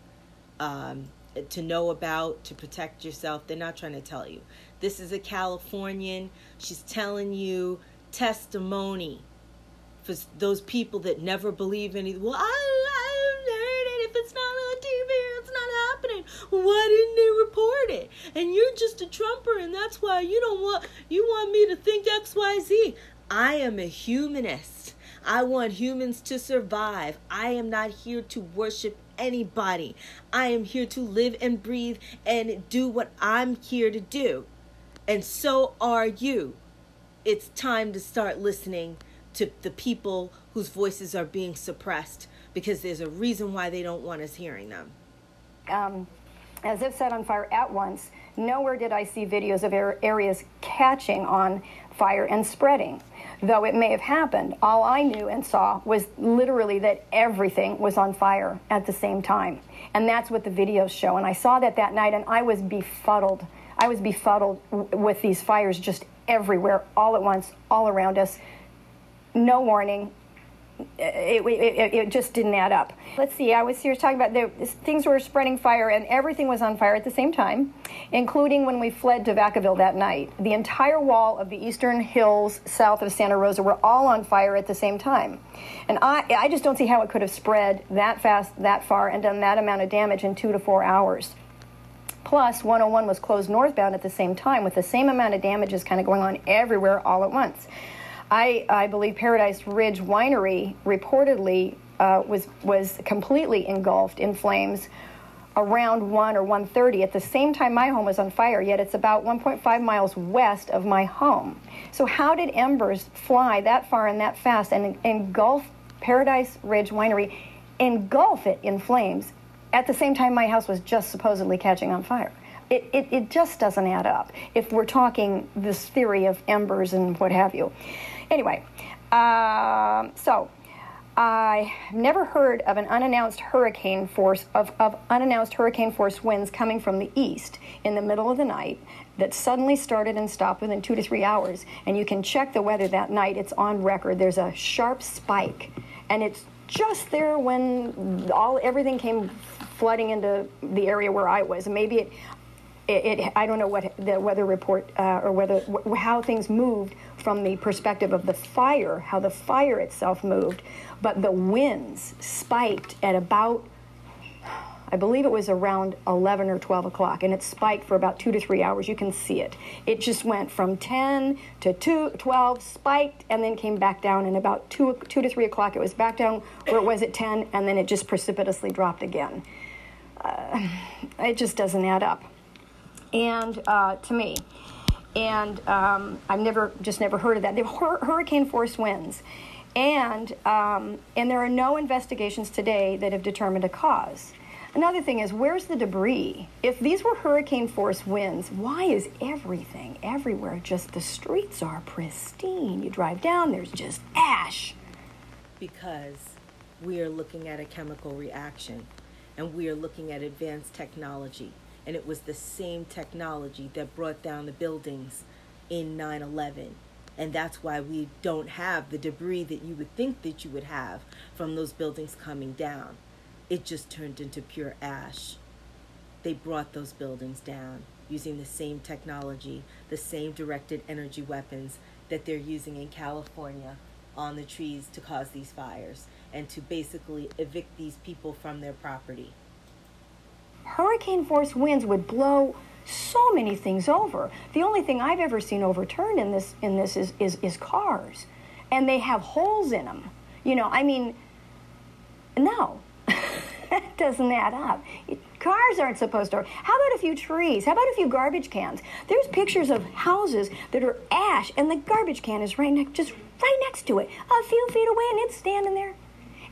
um, to know about, to protect yourself. They're not trying to tell you. This is a Californian. She's telling you testimony for those people that never believe anything. Well, I, I heard it. If it's not on TV, it's not happening. Why didn't they report it? And you're just a Trumper, and that's why you don't want you want me to think X, Y, Z. I am a humanist. I want humans to survive. I am not here to worship anybody. I am here to live and breathe and do what I'm here to do. And so are you it's time to start listening to the people whose voices are being suppressed because there's a reason why they don't want us hearing them. Um, as if set on fire at once, nowhere did I see videos of areas catching on fire and spreading. Though it may have happened, all I knew and saw was literally that everything was on fire at the same time. And that's what the videos show. And I saw that that night and I was befuddled. I was befuddled with these fires just everywhere, all at once, all around us. No warning. It, it, it, just didn't add up. Let's see, I was here talking about the, things were spreading fire and everything was on fire at the same time, including when we fled to Vacaville that night. The entire wall of the eastern hills south of Santa Rosa were all on fire at the same time. And I, I just don't see how it could have spread that fast, that far, and done that amount of damage in two to four hours. Plus, 101 was closed northbound at the same time with the same amount of damages kind of going on everywhere all at once. I, I believe Paradise Ridge Winery reportedly uh, was, was completely engulfed in flames around 1 or 1.30 at the same time my home was on fire yet it's about 1.5 miles west of my home so how did embers fly that far and that fast and engulf paradise ridge winery engulf it in flames at the same time, my house was just supposedly catching on fire. It, it, it just doesn't add up if we're talking this theory of embers and what have you. Anyway, um, so I never heard of an unannounced hurricane force of, of unannounced hurricane force winds coming from the east in the middle of the night that suddenly started and stopped within two to three hours. And you can check the weather that night; it's on record. There's a sharp spike, and it's just there when all everything came flooding into the area where I was. And maybe it, it, it, I don't know what the weather report uh, or whether wh- how things moved from the perspective of the fire, how the fire itself moved, but the winds spiked at about I believe it was around 11 or 12 o'clock, and it spiked for about two to three hours. You can see it. It just went from 10 to 2, 12, spiked, and then came back down. And about 2, 2 to 3 o'clock, it was back down where it was at 10, and then it just precipitously dropped again. Uh, it just doesn't add up. And uh, to me, and um, I've never just never heard of that. The hur- hurricane force winds, and um, and there are no investigations today that have determined a cause. Another thing is, where's the debris? If these were hurricane force winds, why is everything everywhere just the streets are pristine? You drive down, there's just ash. Because we are looking at a chemical reaction and we are looking at advanced technology. And it was the same technology that brought down the buildings in 9 11. And that's why we don't have the debris that you would think that you would have from those buildings coming down it just turned into pure ash. They brought those buildings down. using the same technology, the same directed energy weapons that they're using in California on the trees to cause these fires and to basically evict these people from their property. Hurricane force winds would blow so many things over. The only thing I've ever seen overturned in this in this is is, is cars, and they have holes in them. You know, I mean, no, *laughs* that doesn't add up. Cars aren't supposed to. How about a few trees? How about a few garbage cans? There's pictures of houses that are ash, and the garbage can is right next, just right next to it, a few feet away, and it's standing there.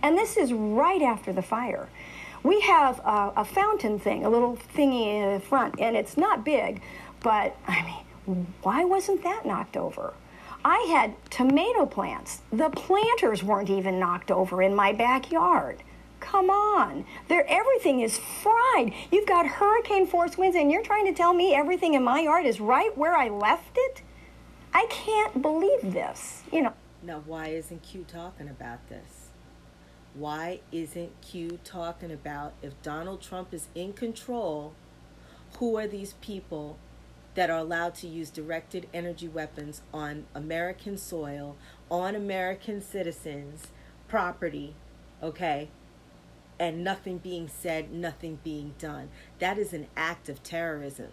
And this is right after the fire. We have a, a fountain thing, a little thingy in the front, and it's not big, but I mean, why wasn't that knocked over? I had tomato plants. The planters weren't even knocked over in my backyard. Come on. Everything is fried. You've got hurricane force winds and you're trying to tell me everything in my yard is right where I left it? I can't believe this. You know. Now why isn't Q talking about this? Why isn't Q talking about if Donald Trump is in control, who are these people that are allowed to use directed energy weapons on American soil, on American citizens' property, okay? And nothing being said, nothing being done. That is an act of terrorism.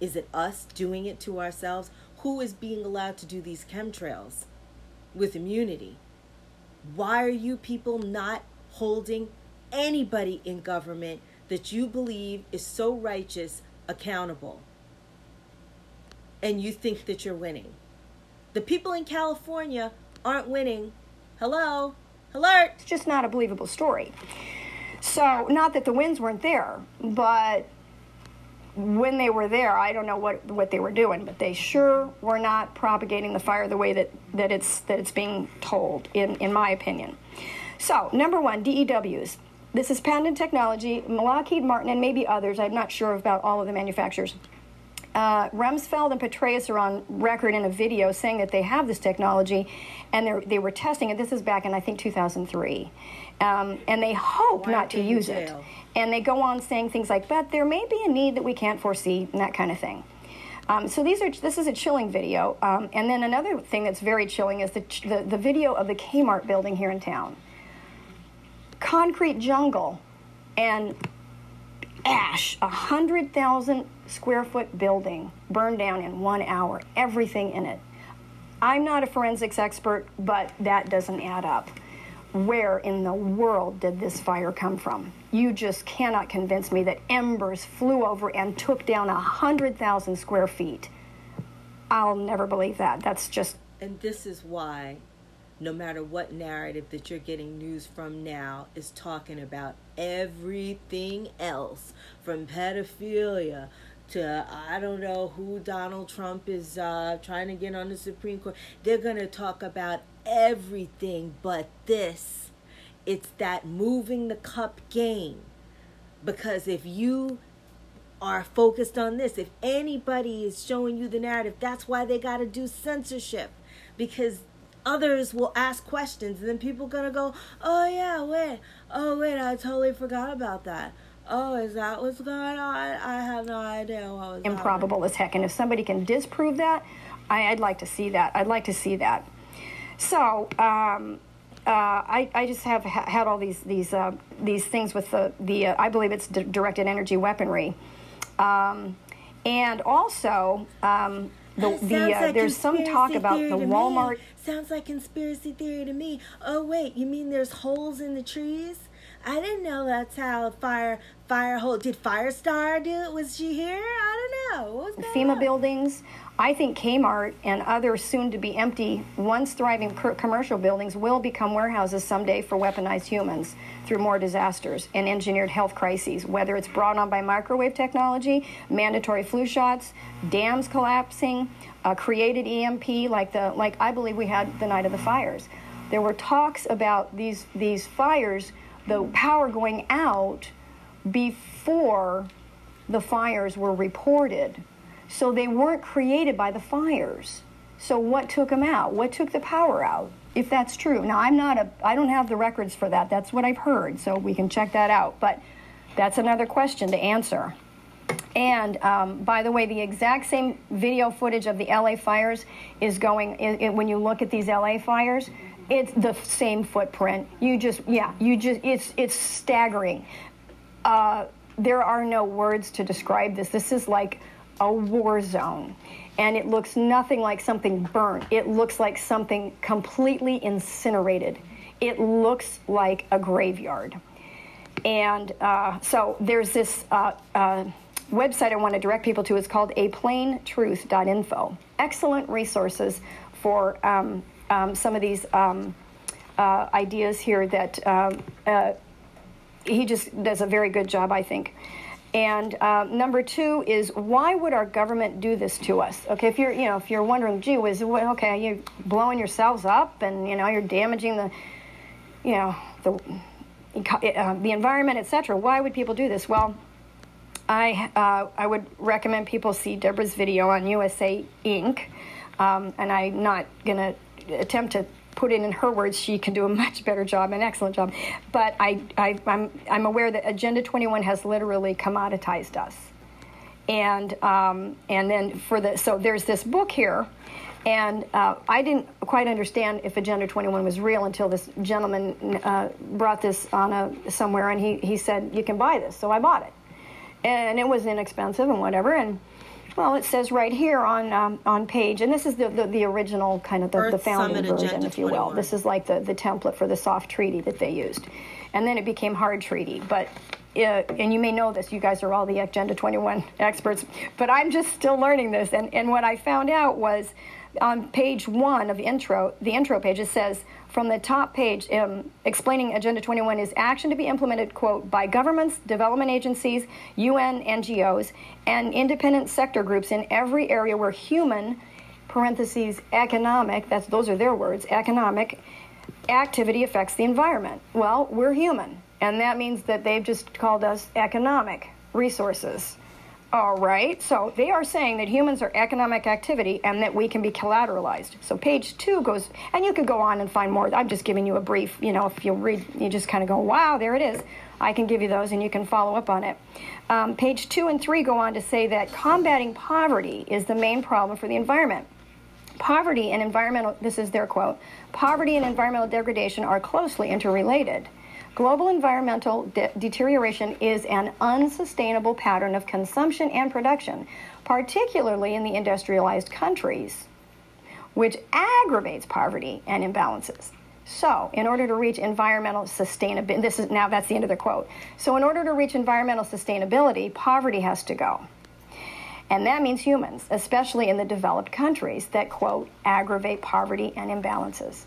Is it us doing it to ourselves? Who is being allowed to do these chemtrails with immunity? Why are you people not holding anybody in government that you believe is so righteous accountable? and you think that you're winning. The people in California aren't winning. Hello? Alert! It's just not a believable story. So, not that the winds weren't there, but when they were there, I don't know what, what they were doing, but they sure were not propagating the fire the way that, that it's that it's being told, in, in my opinion. So, number one, DEWs. This is patented technology. Lockheed Martin and maybe others, I'm not sure about all of the manufacturers, uh, Rumsfeld and Petraeus are on record in a video saying that they have this technology and they were testing it. This is back in, I think, 2003. Um, and they hope Why not to use it. And they go on saying things like, but there may be a need that we can't foresee, and that kind of thing. Um, so these are this is a chilling video. Um, and then another thing that's very chilling is the, the, the video of the Kmart building here in town. Concrete jungle and ash, a hundred thousand square foot building burned down in one hour, everything in it. I'm not a forensics expert, but that doesn't add up. Where in the world did this fire come from? You just cannot convince me that embers flew over and took down a hundred thousand square feet. I'll never believe that. That's just. And this is why no matter what narrative that you're getting news from now, is talking about everything else from pedophilia to I don't know who Donald Trump is uh, trying to get on the Supreme Court. They're going to talk about everything but this. It's that moving the cup game. Because if you are focused on this, if anybody is showing you the narrative, that's why they got to do censorship. Because others will ask questions and then people gonna go oh yeah wait oh wait i totally forgot about that oh is that what's going on i have no idea what was improbable happening. as heck and if somebody can disprove that I, would like to see that i'd like to see that so um, uh, I, I just have ha- had all these these uh, these things with the the uh, I believe it's d- directed energy weaponry, um, and also um, the, the uh, like there's some talk about the Walmart. Me. Sounds like conspiracy theory to me. Oh wait, you mean there's holes in the trees? I didn't know that's how fire fire hole. Did Firestar do it? Was she here? I don't know. What was FEMA on? buildings. I think Kmart and other soon to be empty, once thriving commercial buildings will become warehouses someday for weaponized humans through more disasters and engineered health crises, whether it's brought on by microwave technology, mandatory flu shots, dams collapsing, created EMP like the like I believe we had the night of the fires. There were talks about these these fires, the power going out before the fires were reported so they weren't created by the fires. So what took them out? What took the power out? If that's true. Now I'm not a I don't have the records for that. That's what I've heard. So we can check that out. But that's another question to answer. And um, by the way, the exact same video footage of the LA fires is going. i i when you look at these LA fires, it's the same footprint. You just, yeah, you just, it's it's staggering. Uh, there are no words to describe this. This is like a war zone. And it looks nothing like something burnt. It looks like something completely incinerated. It looks like a graveyard. And uh, so there's this uh, uh, website I want to direct people to. It's called aplaintruth.info. Excellent resources for um, um, some of these um, uh, ideas here that um, uh, he just does a very good job, I think. And uh, number two is why would our government do this to us? Okay, if you're you know if you're wondering, gee well, okay, you're blowing yourselves up, and you know you're damaging the, you know the, uh, the environment, etc. Why would people do this? Well, I uh, I would recommend people see Deborah's video on USA Inc. Um, and I'm not going to attempt to put it in her words. She can do a *laughs* much better job, an excellent job. But I, I, I'm, I'm aware that Agenda 21 has literally commoditized us. And, um, and then for the, so there's this book here. And uh, I didn't quite understand if Agenda 21 was real until this gentleman uh, brought this on a, somewhere, and he, he said, You can buy this. So I bought it. And it was inexpensive and whatever. And well, it says right here on um, on page, and this is the the, the original kind of the, the founding version, Agenda if you 21. will. This is like the, the template for the soft treaty that they used, and then it became hard treaty. But uh, and you may know this, you guys are all the Agenda 21 experts, but I'm just still learning this. And and what I found out was on page one of the intro, the intro page, it says from the top page um, explaining Agenda 21 is action to be implemented, quote, by governments, development agencies, UN, NGOs, and independent sector groups in every area where human, parentheses, economic, that's, those are their words, economic activity affects the environment. Well, we're human, and that means that they've just called us economic resources. All right, so they are saying that humans are economic activity and that we can be collateralized. So page two goes, and you could go on and find more. I'm just giving you a brief, you know, if you read, you just kind of go, wow, there it is. I can give you those and you can follow up on it. Um, page two and three go on to say that combating poverty is the main problem for the environment. Poverty and environmental, this is their quote, poverty and environmental degradation are closely interrelated. Global environmental de- deterioration is an unsustainable pattern of consumption and production, particularly in the industrialized countries, which aggravates poverty and imbalances. So, in order to reach environmental sustainability, this is now that's the end of the quote. So, in order to reach environmental sustainability, poverty has to go. And that means humans, especially in the developed countries that, quote, aggravate poverty and imbalances.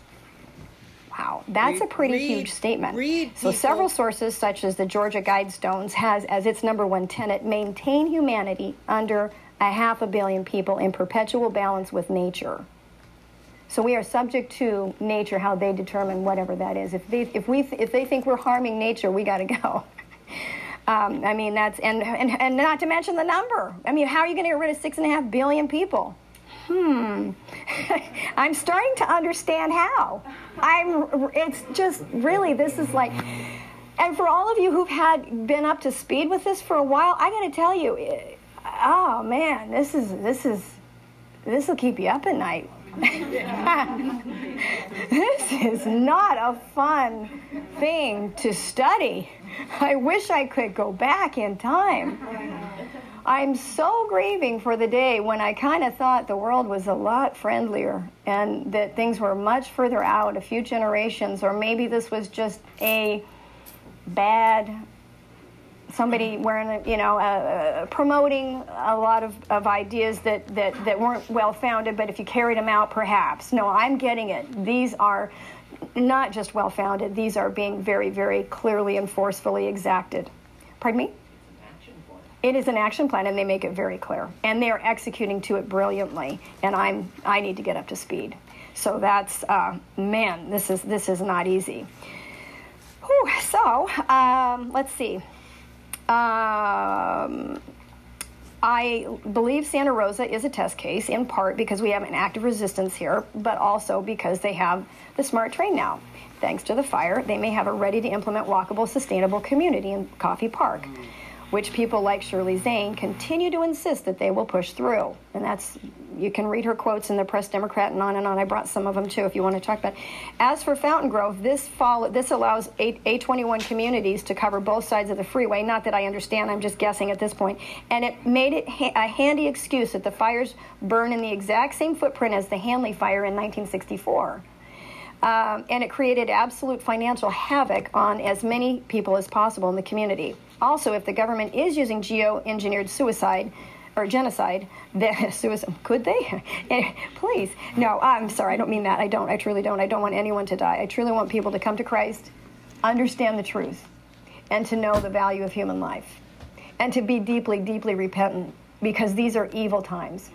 Wow, that's read, a pretty read, huge statement. Read, so several sources, such as the Georgia Guidestones, has as its number one tenet maintain humanity under a half a billion people in perpetual balance with nature. So we are subject to nature, how they determine whatever that is. If they, if we, if they think we're harming nature, we got to go. *laughs* um, I mean, that's and, and and not to mention the number. I mean, how are you going to get rid of six and a half billion people? hmm, *laughs* I'm starting to understand how. I'm, it's just really, this is like, and for all of you who've had been up to speed with this for a while, I got to tell you, eh, oh man, this is, this is, this will keep you up at night. *laughs* this is not a fun thing to study. I wish I could go back in time. I'm so grieving for the day when I kind of thought the world was a lot friendlier and that things were much further out, a few generations, or maybe this was just a bad somebody wearing, you know, uh, promoting a lot of, of ideas that, that, that weren't well founded, but if you carried them out, perhaps. No, I'm getting it. These are not just well founded, these are being very, very clearly and forcefully exacted. Pardon me? It is an action plan, and they make it very clear, and they are executing to it brilliantly. And I'm I need to get up to speed. So that's uh, man, this is this is not easy. Whew, so um, let's see. Um, I believe Santa Rosa is a test case in part because we have an active resistance here, but also because they have the smart train now. Thanks to the fire, they may have a ready to implement walkable, sustainable community in Coffey Park. Which people like Shirley Zane continue to insist that they will push through. And that's, you can read her quotes in the Press Democrat and on and on. I brought some of them too if you want to talk about. It. As for Fountain Grove, this, follow, this allows A- A21 communities to cover both sides of the freeway. Not that I understand, I'm just guessing at this point. And it made it ha- a handy excuse that the fires burn in the exact same footprint as the Hanly fire in 1964. Um, and it created absolute financial havoc on as many people as possible in the community. Also, if the government is using geo-engineered suicide or genocide, *laughs* then suicide could they? *laughs* Eh, please, no. I'm sorry. I don't mean that. I don't. I truly don't. I don't want anyone to die. I truly want people to come to Christ, understand the truth, and to know the value of human life, and to be deeply, deeply repentant because these are evil times,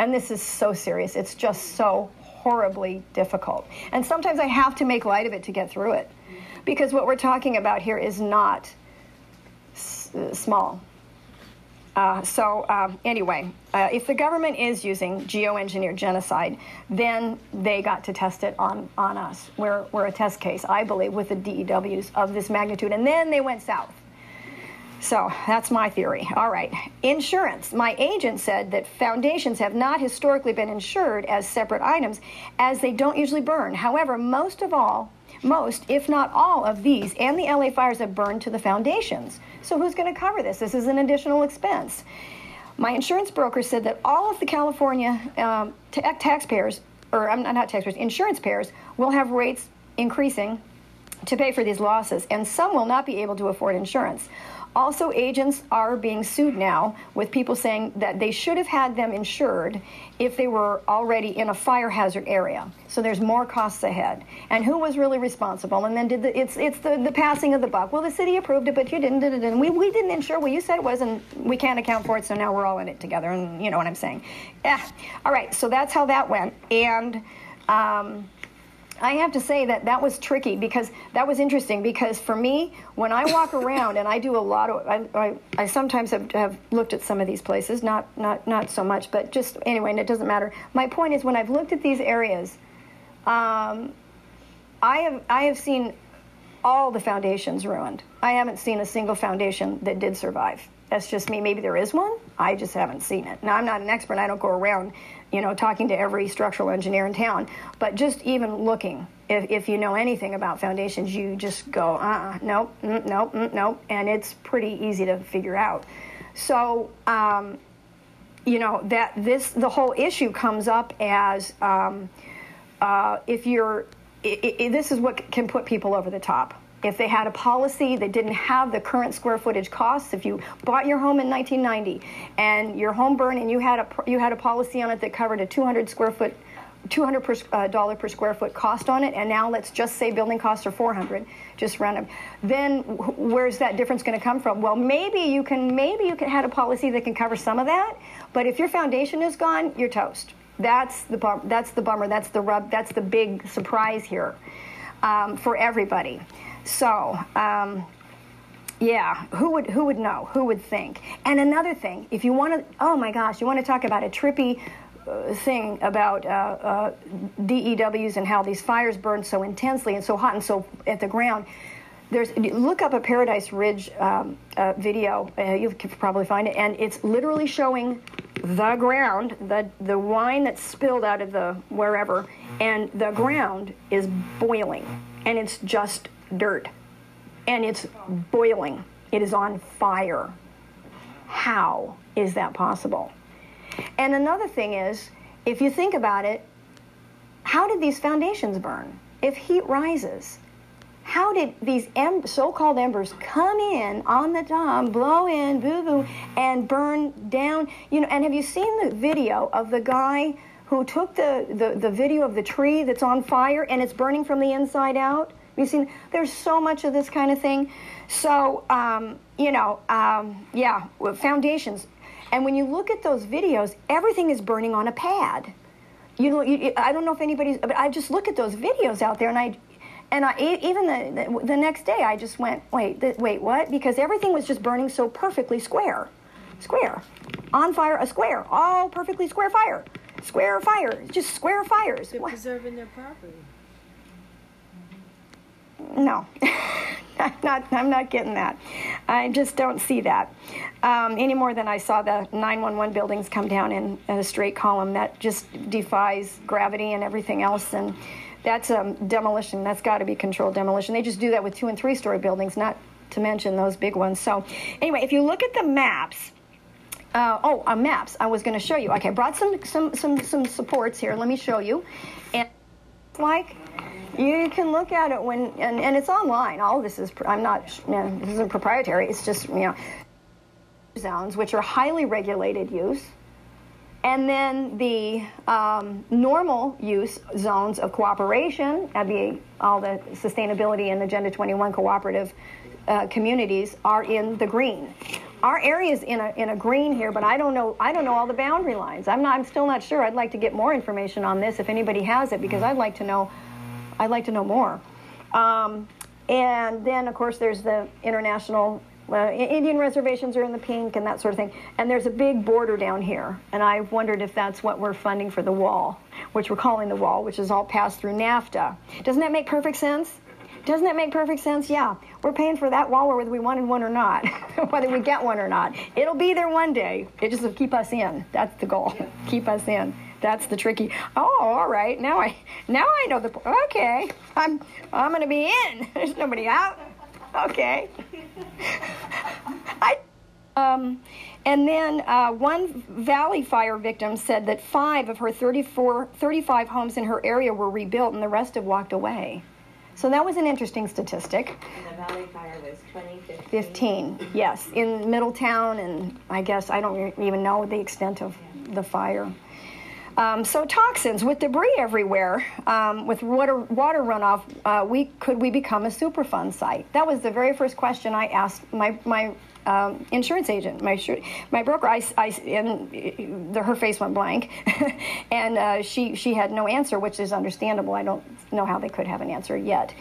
and this is so serious. It's just so horribly difficult. And sometimes I have to make light of it to get through it. Because what we're talking about here is not s- uh, small. Uh, so, um, anyway, uh, if the government is using geoengineered genocide, then they got to test it on, on us. We're, we're a test case, I believe, with the DEWs of this magnitude. And then they went south. So that's my theory. All right. Insurance. My agent said that foundations have not historically been insured as separate items as they don't usually burn. However, most of all, most, if not all, of these and the LA fires have burned to the foundations. So who's going to cover this? This is an additional expense. My insurance broker said that all of the California um, ta- taxpayers, or I'm not taxpayers, insurance payers, will have rates increasing to pay for these losses, and some will not be able to afford insurance. Also, agents are being sued now with people saying that they should have had them insured if they were already in a fire hazard area. So there's more costs ahead. And who was really responsible? And then did the, it's it's the, the passing of the buck. Well, the city approved it, but you didn't. did it, and we, we didn't insure. Well, you said it was, and we can't account for it. So now we're all in it together. And you know what I'm saying? Yeah. All right. So that's how that went. And. Um, I have to say that that was tricky because that was interesting because for me, when I walk *laughs* around and I do a lot of, I, I, I sometimes have, have looked at some of these places, not, not, not so much, but just anyway, and it doesn't matter. My point is when I've looked at these areas, um, I have, I have seen all the foundations ruined. I haven't seen a single foundation that did survive. That's just me. Maybe there is one. I just haven't seen it. Now, I'm not an expert. I don't go around, you know, talking to every structural engineer in town. But just even looking, if, if you know anything about foundations, you just go, uh-uh, nope, mm, nope, mm, nope. And it's pretty easy to figure out. So, um, you know, that this, the whole issue comes up as um, uh, if you're, i i this is what can put people over the top if they had a policy that didn't have the current square footage costs if you bought your home in 1990 and your home burned and you had a you had a policy on it that covered a 200 square foot 200 per, uh, dollar per square foot cost on it and now let's just say building costs are 400 just random then where's that difference going to come from? Well maybe you can maybe you can have a policy that can cover some of that but if your foundation is gone you're toast. That's the that's the bummer that's the rub that's the big surprise here um, for everybody so, um, yeah, who would who would know? Who would think? And another thing, if you want to, oh my gosh, you want to talk about a trippy uh, thing about uh, uh, DEWs and how these fires burn so intensely and so hot and so at the ground. There's look up a Paradise Ridge um, uh, video. Uh, you can probably find it, and it's literally showing the ground, the the wine that's spilled out of the wherever, and the ground is boiling, and it's just dirt and it's boiling. It is on fire. How is that possible? And another thing is, if you think about it, how did these foundations burn? If heat rises, how did these em- so-called embers come in on the top, blow in, boo boo, and burn down? You know, and have you seen the video of the guy who took the, the, the video of the tree that's on fire and it's burning from the inside out? You've seen there's so much of this kind of thing. So um, you know, um, yeah, foundations. And when you look at those videos, everything is burning on a pad. You know, you, I don't know if anybody's, but I just look at those videos out there, and I, and I even the the, next day I just went, wait, the, wait, what? Because everything was just burning so perfectly square, square, on fire, a square, all perfectly square fire, square fire, just square fires. They're preserving their property. No. *laughs* I'm not, I'm not getting that. I just don't see that um, any more than I saw the 911 buildings come down in, in a straight column. That just defies gravity and everything else. And that's um, demolition. That's got to be controlled demolition. They just do that with two and three story buildings, not to mention those big ones. So, anyway, if you look at the maps, uh, oh, uh, maps. I was going to show you. Okay, I brought some some some some supports here. Let me show you. Like you can look at it when and, and it's online. All this is I'm not you know, this isn't proprietary. It's just you know zones which are highly regulated use. And then the um, normal use zones of cooperation, that'd be all the sustainability and Agenda 21 cooperative uh, communities, are in the green. Our area is in a, in a green here, but I don't know I don't know all the boundary lines. I'm not I'm still not sure. I'd like to get more information on this if anybody has it because I'd like to know I'd like to know more. Um, and then of course there's the international uh, Indian reservations are in the pink and that sort of thing. And there's a big border down here. And I've wondered if that's what we're funding for the wall, which we're calling the wall, which is all passed through NAFTA. Doesn't that make perfect sense? Doesn't that make perfect sense? Yeah. We're paying for that wall whether we wanted one or not, *laughs* whether we get one or not. It'll be there one day. It just will keep us in. That's the goal. *laughs* keep us in. That's the tricky. Oh, all right. Now I now I know the okay. I'm I'm going to be in. *laughs* There's nobody out. Okay. I, um, and then uh, one Valley Fire victim said that five of her 34, 35 homes in her area were rebuilt and the rest have walked away. So that was an interesting statistic. And the Valley Fire was 2015. 15, yes, in Middletown, and I guess I don't even know the extent of the fire. Um, so toxins with debris everywhere, um, with water water runoff, uh, we could we become a Superfund site? That was the very first question I asked my my um, insurance agent, my my broker. I, I and the, her face went blank, *laughs* and uh, she she had no answer, which is understandable. I don't know how they could have an answer yet.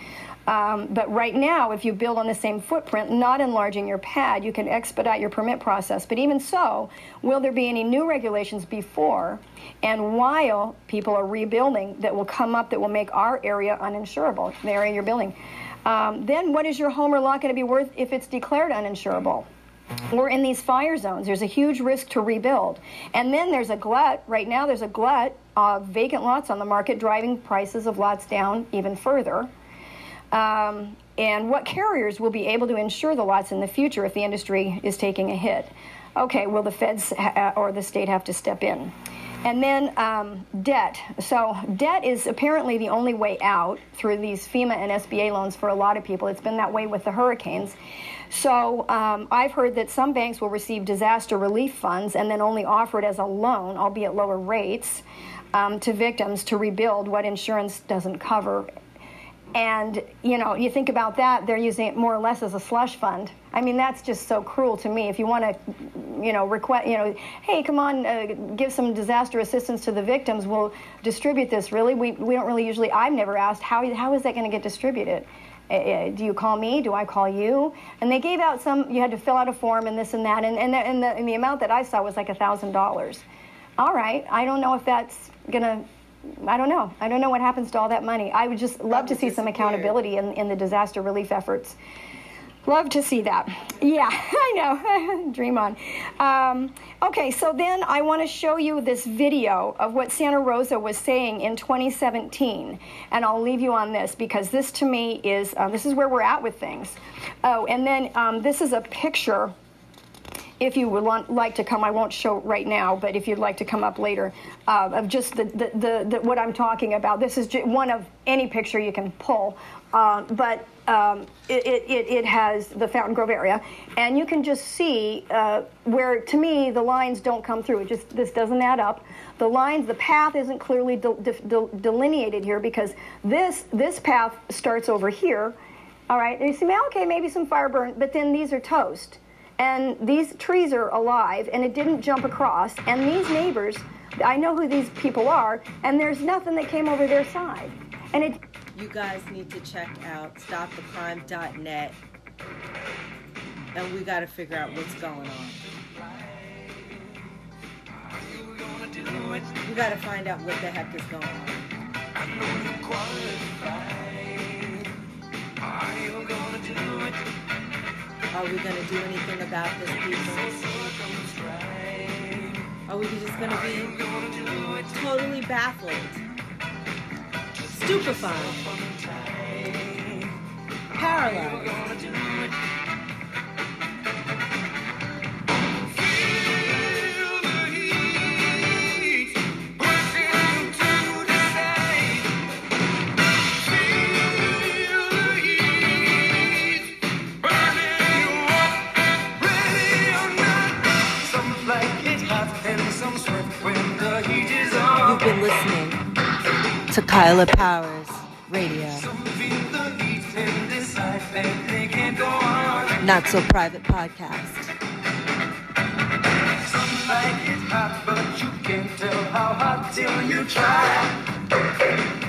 Um, but right now, if you build on the same footprint, not enlarging your pad, you can expedite your permit process. But even so, will there be any new regulations before and while people are rebuilding that will come up that will make our area uninsurable, the area you're building? Um, then what is your home or lot going to be worth if it's declared uninsurable? We're in these fire zones. There's a huge risk to rebuild. And then there's a glut. Right now, there's a glut of vacant lots on the market, driving prices of lots down even further um, and what carriers will be able to insure the lots in the future if the industry is taking a hit. Okay, will the feds ha- or the state have to step in? And then um, debt. So, debt is apparently the only way out through these FEMA and SBA loans for a lot of people. It's been that way with the hurricanes. So, um, I've heard that some banks will receive disaster relief funds and then only offer it as a loan, albeit lower rates, um, to victims to rebuild what insurance doesn't cover and, you know, you think about that, they're using it more or less as a slush fund. I mean, that's just so cruel to me. If you want to, you know, request, you know, hey, come on, uh, give some disaster assistance to the victims, we'll distribute this. Really? We, we don't really usually, I've never asked, how, how is that going to get distributed? Uh, do you call me? Do I call you? And they gave out some, you had to fill out a form and this and that. And, and, the, and, the, and the amount that I saw was like a $1,000. All right, I don't know if that's going to I don't know. I don't know what happens to all that money. I would just love to see some accountability in, in the disaster relief efforts. Love to see that. Yeah, *laughs* I know. *laughs* Dream on. Um, okay, so then I want to show you this video of what Santa Rosa was saying in 2017, and I'll leave you on this because this to me is uh, this is where we're at with things. Oh, and then um, this is a picture if you would want, like to come, I won't show right now, but if you'd like to come up later, uh, of just the, the, the, the, what I'm talking about. This is one of any picture you can pull, uh, but um, it, it, it, has the Fountain Grove area, and you can just see uh, where, to me, the lines don't come through. It just this doesn't add up. The lines, the path isn't clearly de- de- delineated here because this this path starts over here. All right, and you see, okay, maybe some fire burn, but then these are toast and these trees are alive and it didn't jump across and these neighbors i know who these people are and there's nothing that came over their side and it you guys need to check out stopthecrime.net and we got to figure out what's going on. We got to find out what the heck is going on. Are we going to do anything about this, people? Are we just going to be totally baffled, stupefied, paralyzed? To Kaila Powerz Radio. Not so private podcast. Some like it hot, but you can't tell how hot till you try.